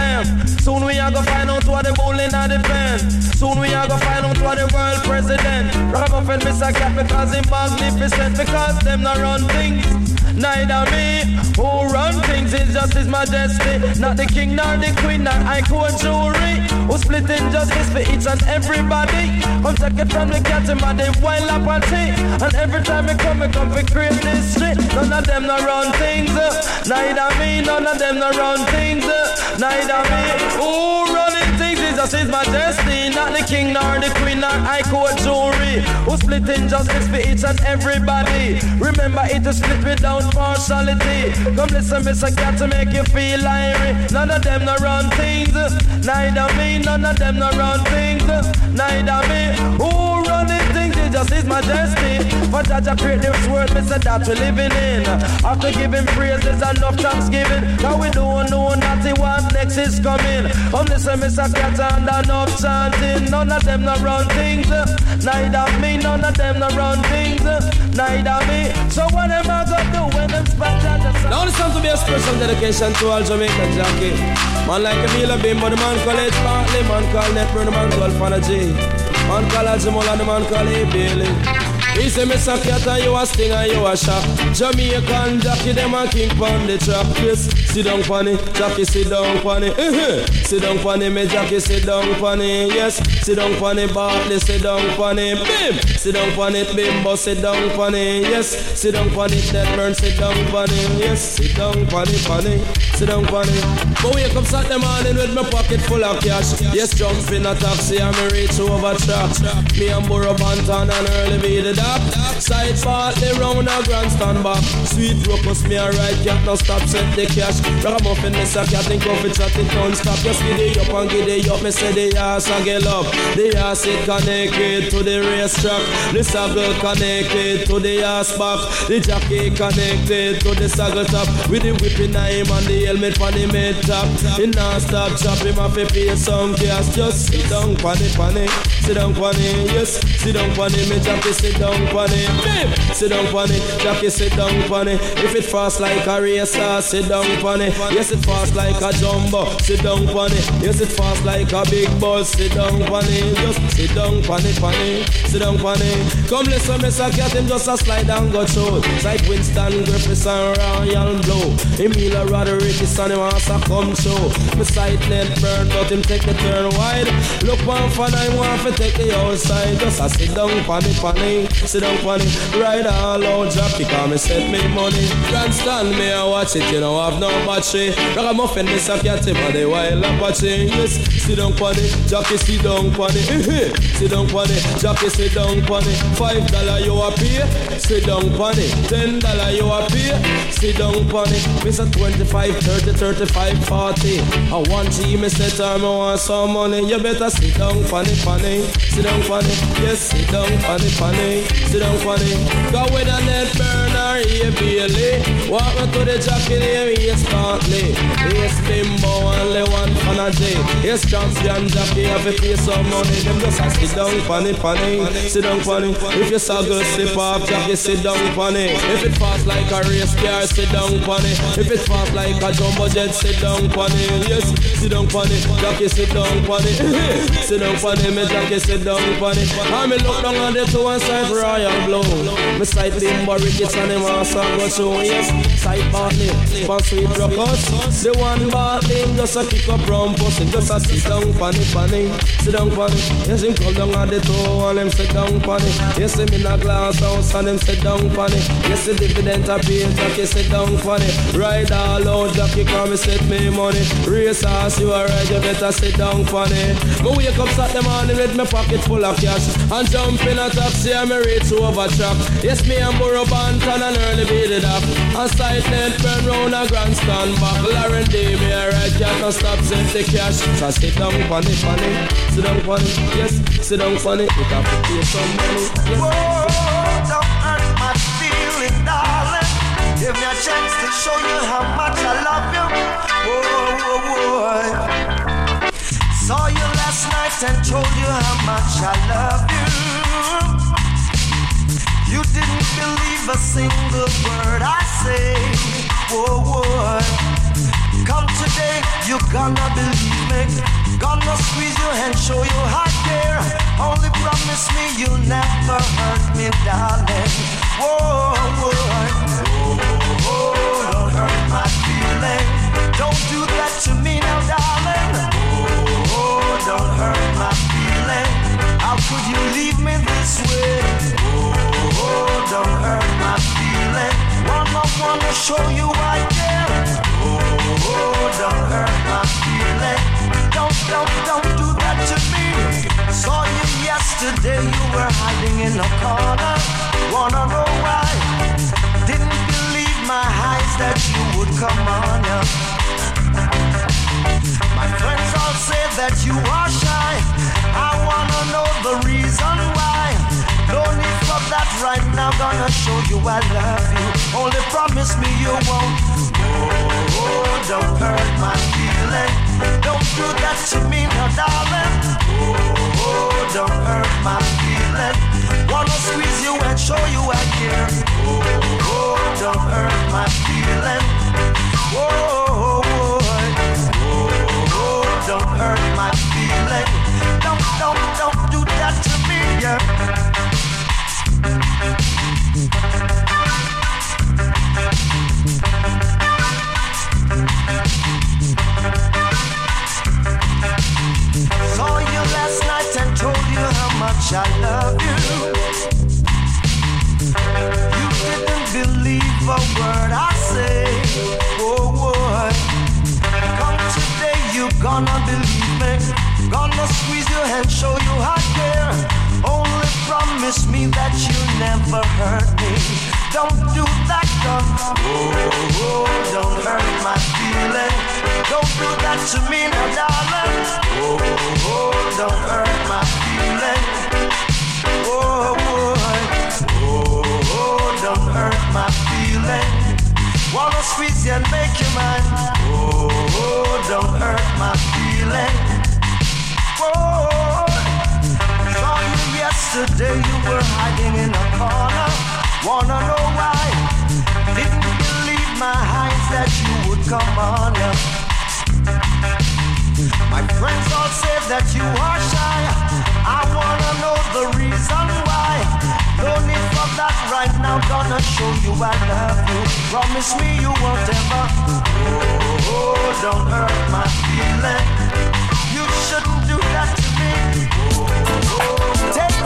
Soon we are gonna find out what the bowling and the pen. Soon we are gonna find out what the world president. Ragamuffin Mr. Cat because he magnificent. Because them not run things. Neither me who run things is just his majesty. Not the king nor the queen nor I court jury. Who split injustice for each and everybody. Come take it from the cat and the wild apathy. And every time we come, we come for create this street. None of them not run things. uh, Neither me, none of them not run things. uh, Neither me. Who running things is just his majesty. Not the king nor the queen nor I court jury. Who split injustice for each and everybody. Remember it is split without partiality. Come listen, Mr. Cat to make you feel irie. None of them no run things. Neither me, none of them no run things. Neither me. Who just his majesty. For Jaja create this world, Mr. that we living in. After giving praises enough thanksgiving. Cause we don't know nothing what next is coming. Come listen, Mr. Cat and enough chanting. None of them not run things. Neither me, none of them not run things. Neither me. So what am I gonna do when them spot Jaja? Now this song to be a special dedication to all Jamaican Jackie. Man like Emila Bimbo, the man called H. Bartley, man called Netburn, the man called Fana G. Man called Ajamola, the man called A. Bailey. He say, Mr. Cat, and you a sting and you a shot. Jamaican Jackie, them a king pon the track. Yes, sit down it, Jackie sit down it. Uh-huh. Sit down it, me Jackie sit down it. Yes, sit down it, Bartley sit down it. Bim, sit down it, Bimbo sit down it. Yes, sit down it, Deadburn sit down it. Yes, sit down pon it, sit down it. But wake up Saturday morning with my pocket full of cash. Yes, jump in a taxi and me reach over track. Me and Burro Banton and early be the dock. Side partly round a grandstand back. Sweet rockus me a ride cat no stop set the cash. Ragamuffin me say cat think of it chat it don't stop. Just giddy up and giddy up. Me say the ass and get up. The ass it connected to the racetrack. The saddle connected to the ass back. The jockey connected to the saddle top. With the whipping him and the helmet on the mid top. He non stop chop him off a pay some gas. Just sit down pon it. Sit down it, yes. Sit down it, me jockey sit down it. Bim! Sit down it, jockey sit down it. If it fast like a racer, sit down it. Yes, it fast like a jumbo. Sit down it. Yes, it fast like a big bus. Sit down it. Just sit down pon it. Sit down it. Come listen, Mr. Cat, him just a slide and go through. Like Winston Griffiths and Royal Blow. Emilio Rodriguez son him to come through. My sight net burn, but him take the turn wide. Look one for nine, want to take the outside. Just a sit down pon it. Sit down it. Ride all out, drop because me set me money. Grandstand me and watch it, you know I've no battery. Ragamuffin, Mr. Cat, him and the wild Apache. Yes, sit down it, jockey sit down eh. Sit down it, jockey sit down it. Five dollar you a pay, sit down it. Ten dollar you a pay, sit down pon it. Mr. 25, 30, 35, 40. I want G, me say time I want some money. You better sit down funny, funny. Sit down funny. yes, sit down funny, funny. Sit down funny. Go with a net burner, here Bailey. Walk me to the jockey there, yes, Bartley. Yes, Bimbo, only one fan a J. Yes, champion jockey, have to pay some money. Them just a sit down funny, funny. Sit down funny. If you saw girl slip off, jockey, sit down funny. If it fast like a race car, sit down funny. If it fast like a jumbo jet, sit down pon it. Yes, sit down pon it. Jockey, sit down pon it. sit down pon it, me jockey, sit down pon it. And me look down on the two and side royal blow. Me sight limbo rickets and him also go through. Yes, side Bartley, for sweet rockers. The one Bartley, just a kick up round pussy, just a sit down pon it, pon it. Sit down pon it. Yes, him come down on the two and him sit down pon it. Yes, him in a glass house and him sit down pon it. Yes, the dividend a pay, jockey sit down pon it. Ride all out, jockey come and set me money. Race ass, you a ride, you better sit down it. Me wake up Saturday morning with my pocket full of cash and jump in a taxi and me reach over track. Yes, me and Burro Banton and early beat it up. And side net burn round a grandstand back. Lauren D, me a ride, can't no stop, send the cash. So sit down funny, funny. Sit down funny, yes, sit down funny. it. Have pay some money. Yes. Whoa, don't hurt my feeling, darling. Give me a chance to show you how much I love you. Whoa, whoa, whoa. Saw you last night and told you how much I love you. You didn't believe a single word I say. Whoa, whoa. Come today, you're gonna believe me. Gonna squeeze your hand, show you hot care. Only promise me you'll never hurt me, darling. Whoa, whoa. Whoa, don't hurt my feeling. Don't do that to me now, darling. Oh, don't hurt my feeling. How could you leave me this way? Oh, don't hurt my feeling. Wanna, wanna show you I don't hurt my feeling. Don't, don't, don't do that to me. Saw you yesterday, you were hiding in a corner. Wanna know why? Didn't believe my eyes that you would come on. Yeah. My friends all say that you are shy. I wanna know the reason why. Right now. Gonna show you I love you. Only promise me you won't. Oh, don't hurt my feeling. Don't do that to me now, darling. Oh, don't hurt my feeling. Wanna squeeze you and show you I care. Oh, don't hurt my feeling. Oh, oh, don't hurt my feeling. Don't, don't, don't do that to me, yeah. Gonna believe me. Gonna squeeze your hand, show you I care. Only promise me that you'll never hurt me. Don't do that, girl. Oh, oh, don't hurt my feeling. Don't do that to me now, darling. Oh, oh, oh, don't hurt my feeling. Oh, boy. Oh, oh, don't hurt my feeling. Wanna squeeze you and make you mine. Oh, oh, don't hurt my feeling. Whoa. Oh, Yesterday, you were hiding in a corner. Wanna know why? Didn't believe my eyes that you would come on. Yeah. My friends all say that you are shy. I wanna know the reason why. No need for that right now. Gonna show you I love you. Promise me you won't ever. Oh don't hurt my feeling.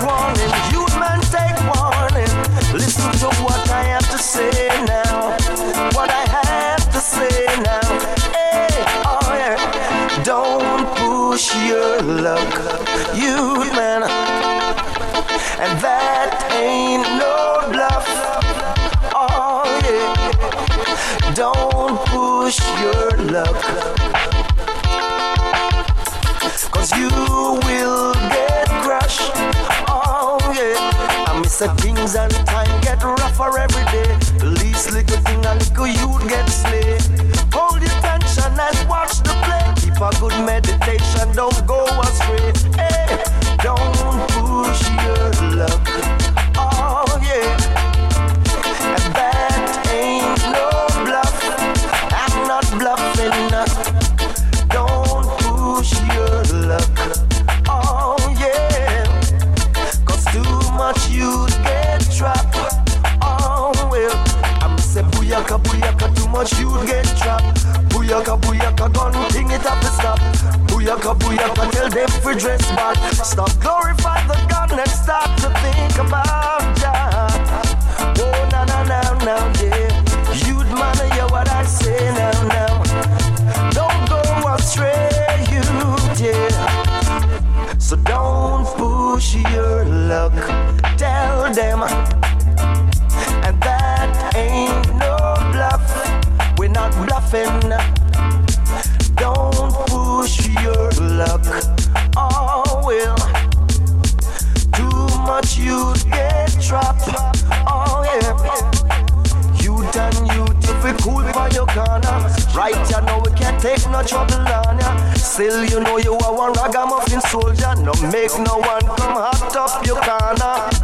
Man, take warning. Listen to what I have to say now. What I have to say now. Hey, oh yeah. Don't push your luck, you man. And that ain't no bluff. Oh yeah. Don't push your luck. Cause you will get the things and time get rougher every day. The least little thing a little youth get slay. Hold your tension and watch the play. Keep a good meditation, don't go Booyaka booyaka gun thing it up to stop. Booyaka booyaka tell them for dress back. Stop glorify the gun and start to think about Right you know we can't take no trouble on ya. Still you know you are one ragamuffin soldier. No make no one come hot up your corner.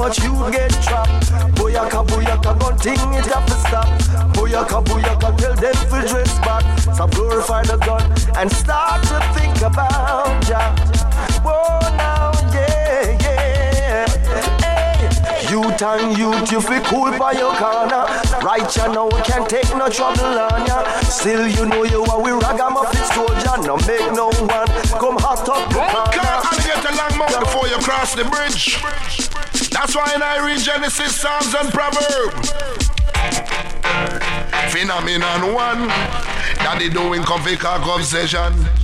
Much you get trapped. Booyaka, booyaka, gun thing it have to stop. Booyaka, booyaka, tell them to dress back. So glorify the gun and start to think about ya. Whoa, now, yeah, yeah. Hey, youth and youth, you feel cool by your corner. Right, you know, we can't take no trouble on ya. Still, you know you are we ragamuffin soldier. No make no one come hot up the corner. Before you cross the bridge. That's why I read Genesis, Psalms, and Proverbs. Phenomenon one, that Daddy doing cock obsession.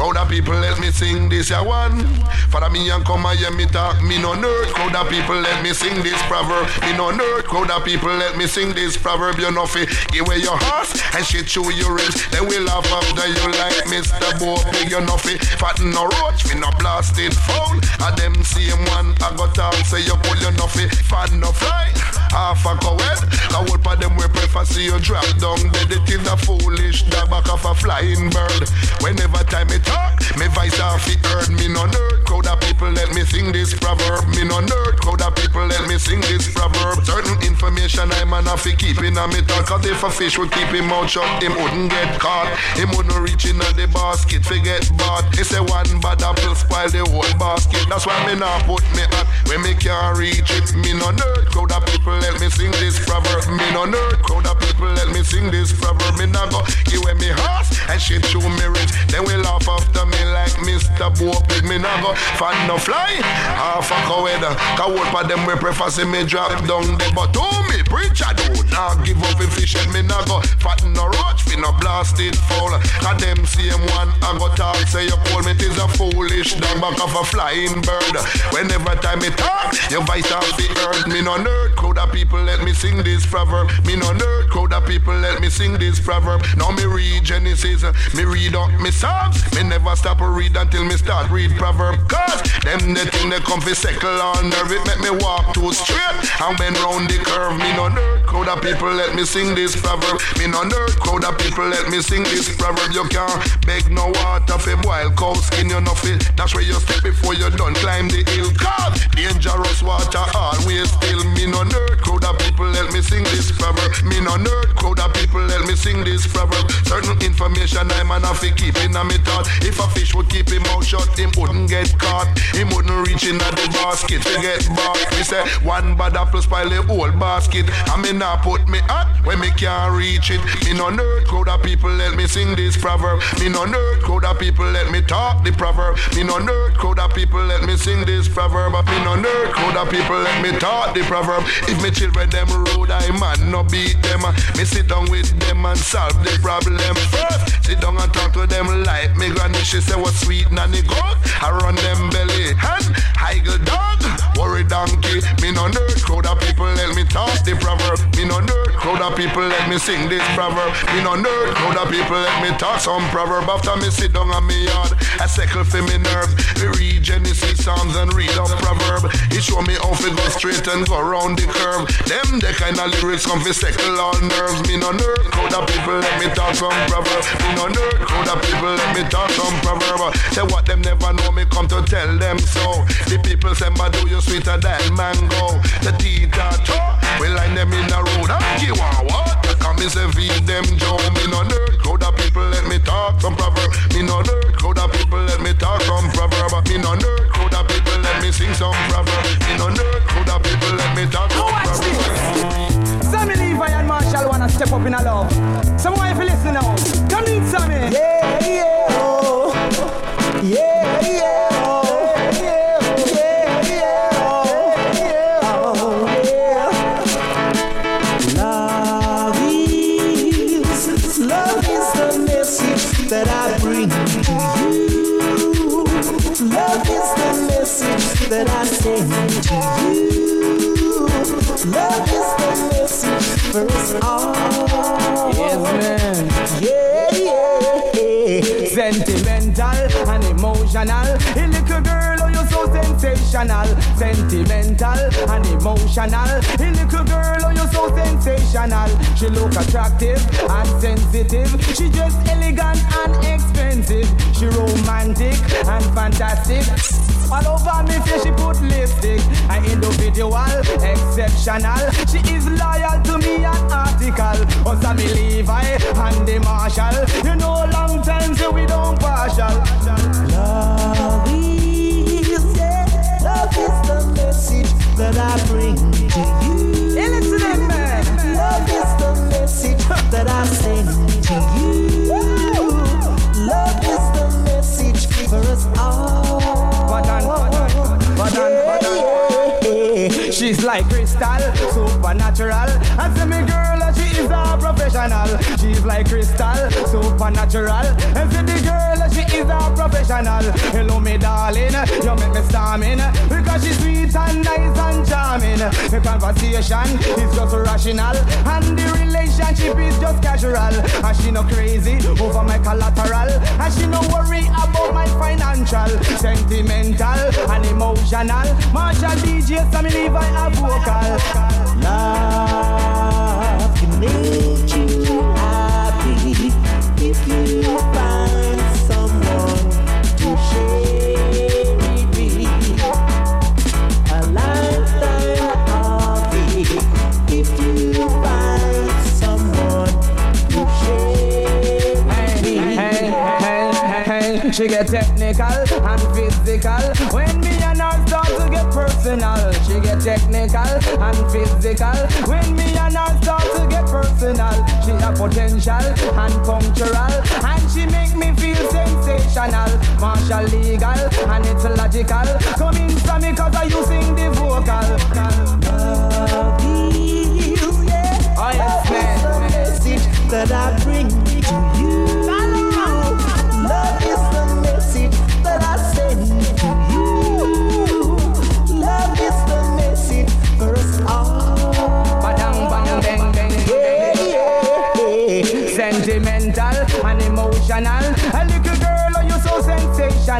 Crowd of people let me sing this ya one. Father me and come and hear me talk, me no nerd. Crowd of people let me sing this proverb, me no nerd. Crowd of people let me sing this proverb. You know fi give away your horse and shit through your ribs. Then we laugh after you like Mr. Bo Big. You know fi fatten no roach, fi no blasted foul. A them same one I got talk say you pull you know fi fan no fly. Half a cowhead, the whole of them we prefer see you drop down dead. It is a foolish dog back of a flying bird. Whenever time me talk, me voice off it heard. Me no nerd, crowd of people let me sing this proverb. Me no nerd, crowd of people let me sing this proverb. Certain information I man have to keep in a me talk. Cause if a fish would keep him out shut, him wouldn't get caught. Him wouldn't reach in the basket, forget bought. He say one bad apple spoil the whole basket. That's why me not put me at when me can't reach it. Me no nerd, crowd of people let me sing this proverb. Me no nerd, crowd of people let me sing this proverb. Me not go give me horse and shit through me rich. Then we laugh after me like Mr. Bo Pig. Me not go fan no fly, half a cowhead. Cause for them we prefer see me drop down there. But to me, preacher do not give up a fish me not go fatten no roach, fi no blasted foul. Cause them same one I go talk say you call me tis a foolish dog back of a flying bird. Whenever time me talk, your voice off the earth. Me no nerd, crowd of people let me sing this proverb. Me no nerd, crowd of people let me sing this proverb. Now me read Genesis, me read up me Psalms. Me never stop to read until me start read proverb. Cause them the thing they come fi settle on nerve. It make me walk too straight and bend round the curve. Me no nerd, crowd of people let me sing this proverb. Me no nerd, crowd of people let me sing this proverb. You can't beg no water fi boil cow skin. You no fi that's where you step before you done climb the hill. Cause dangerous water always still. Me no nerd, crowd of people let me sing this proverb. Me no nerd, crowd of people let me sing this proverb. Certain information I man have to keep in a me thought. If a fish would keep him out shut, him wouldn't get caught. Him wouldn't reach in the basket to get bought. Me say one bad apple spoil the whole basket. I me not put me at when me can't reach it. Me no nerd, crowd of people let me sing this proverb. Me no nerd, crowd of people let me talk the proverb. Me no nerd, crowd of people let me sing this proverb. Me no nerd, crowd of people let me talk the proverb. If me children them rude, I man no beat them. Me sit down with them and solve the problem first. Sit down and talk to them like me granny. She say what sweet nanny goat. I run them belly and higgle dog. Worry donkey. Me no nerd, crowd of people let me talk the proverb. Me no nerd, crowd of people let me sing this proverb. Me no nerd, crowd of people let me talk some proverb. After me sit down on me yard, I settle for me nerve. Me read Genesis, Psalms and read up proverb. It show me how to go straight and go round the curve. Them the kind of lyrics come fi settle all nerves. Me no nerd, crowd of people let me talk some proverb. Me no nerd, crowd of people let me talk some proverb. Say what them never know me come to tell them so. The people say, "Ma do you sweeter than mango?" The teeth are tough. We line them in the road. I give one what? Come me say feed them Joe. Me no nerd, crowd of people let me talk some proverb. Me no nerd, crowd of people let me talk some proverb. Me no nerd, crowd of people let me sing some proverb. Me no nerd, crowd of people let me talk some proverb. Sammy Levi and Marshall wanna step up in a love. Someone if you listen now. Come in, Sammy. Yeah, yeah, oh. Yeah, yeah, Sentimental and emotional. Hey, little girl, oh, you're so sensational. She look attractive and sensitive. She just elegant and expensive. She romantic and fantastic. All over me face she put lipstick. An individual, exceptional. She is loyal to me an article. Us a Levi and the Marshall. You know long time say we don't partial. Love that I bring to you. Listen man. Love is the message that I send to you. Love is the message for us all. Badan, badan. She's like crystal, supernatural. I say me girl, she is a professional. She's like crystal, supernatural. And say the girl, she is a professional. Hello, me darling, you make me storming because she's sweet and nice and charming. The conversation is just rational and the relationship is just casual. And she no crazy over my collateral, and she no worry about my financial, sentimental and emotional. Marshall DJ, Sammy Levi, a vocal. Love you she get technical and physical. When me personal, she get technical and physical. When me and her start to get personal, she a potential and punctual, and she make me feel sensational. Martial legal and it's logical. Come in from me cause I you sing the vocal. Love is, yeah, Oh, yes, is the message that I bring to you.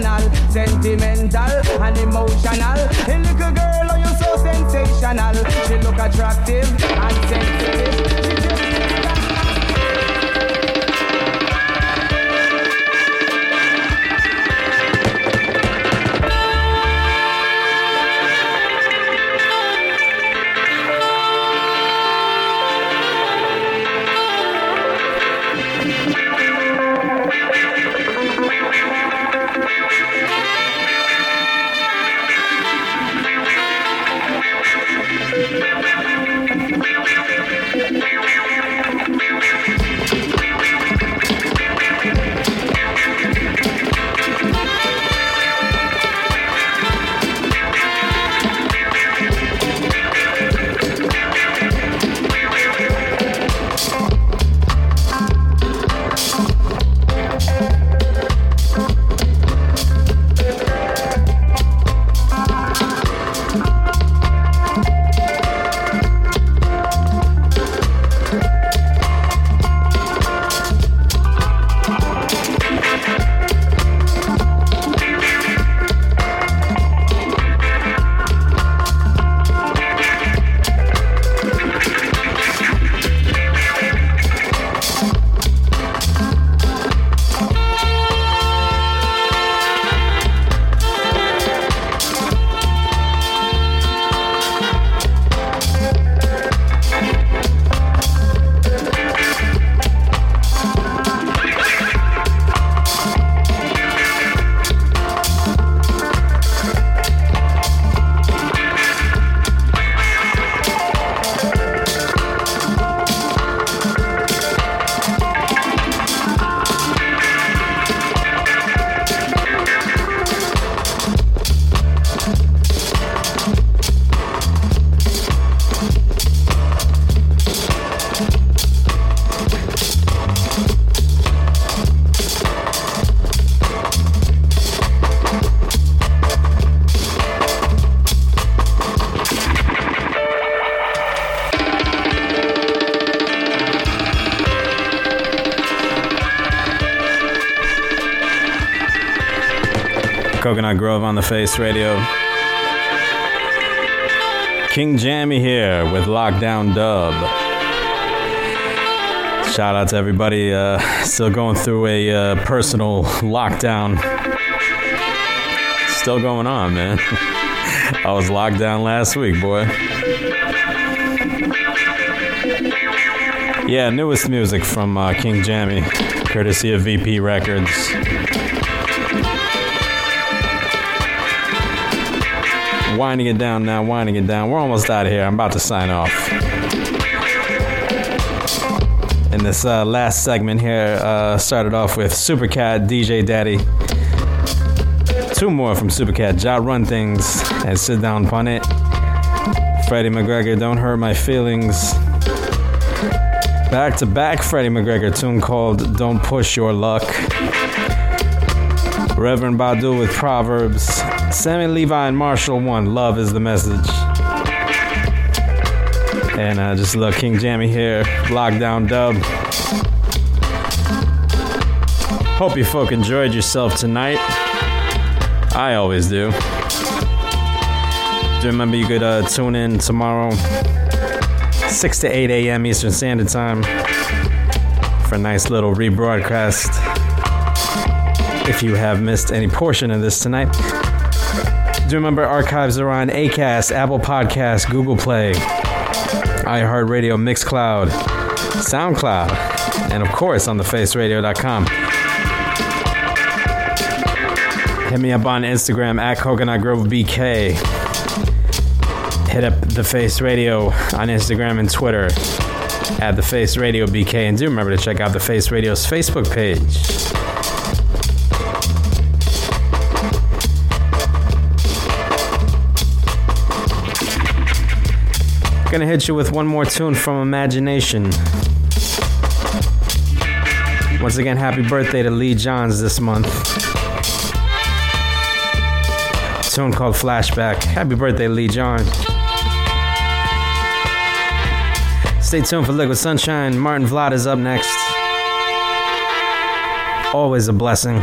Sensational. Sentimental and emotional. A little girl, oh, you so sensational. She look attractive and sensitive. Coconut Grove on the Face Radio. King Jammy here with Lockdown Dub. Shout out to everybody uh, still going through a uh, personal lockdown. Still going on, man. I was locked down last week, boy. Yeah, newest music from uh, King Jammy, courtesy of VP Records. Winding it down now, winding it down. We're almost out of here. I'm about to sign off. In this uh, last segment here, uh, started off with Supercat, DJ Daddy. Two more from Supercat, Ja Run Things, and Sit Down Pon It. Freddie McGregor, Don't Hurt My Feelings. Back to back Freddie McGregor tune called Don't Push Your Luck. Reverend Badu with Proverbs. Sammy Levi and Marshall One, Love is the Message. And uh, just look, King Jammy here, lockdown dub. Hope you folk enjoyed yourself tonight. I always do. Do remember you could uh, tune in tomorrow, 6 to 8 a.m. Eastern Standard Time, for a nice little rebroadcast. If you have missed any portion of this tonight, do remember archives are on Acast, Apple Podcasts, Google Play, iHeartRadio, Mixcloud, SoundCloud, and of course on thefaceradio.com. Hit me up on Instagram at Coconut Grove BK. Hit up The Face Radio on Instagram and Twitter at The Face Radio BK. And do remember to check out The Face Radio's Facebook page. Gonna hit you with one more tune from Imagination. Once again, happy birthday to Leee Johns this month. Tune called Flashback. Happy birthday, Leee John. Stay tuned for Liquid Sunshine. Martin Vlad is up next. Always a blessing.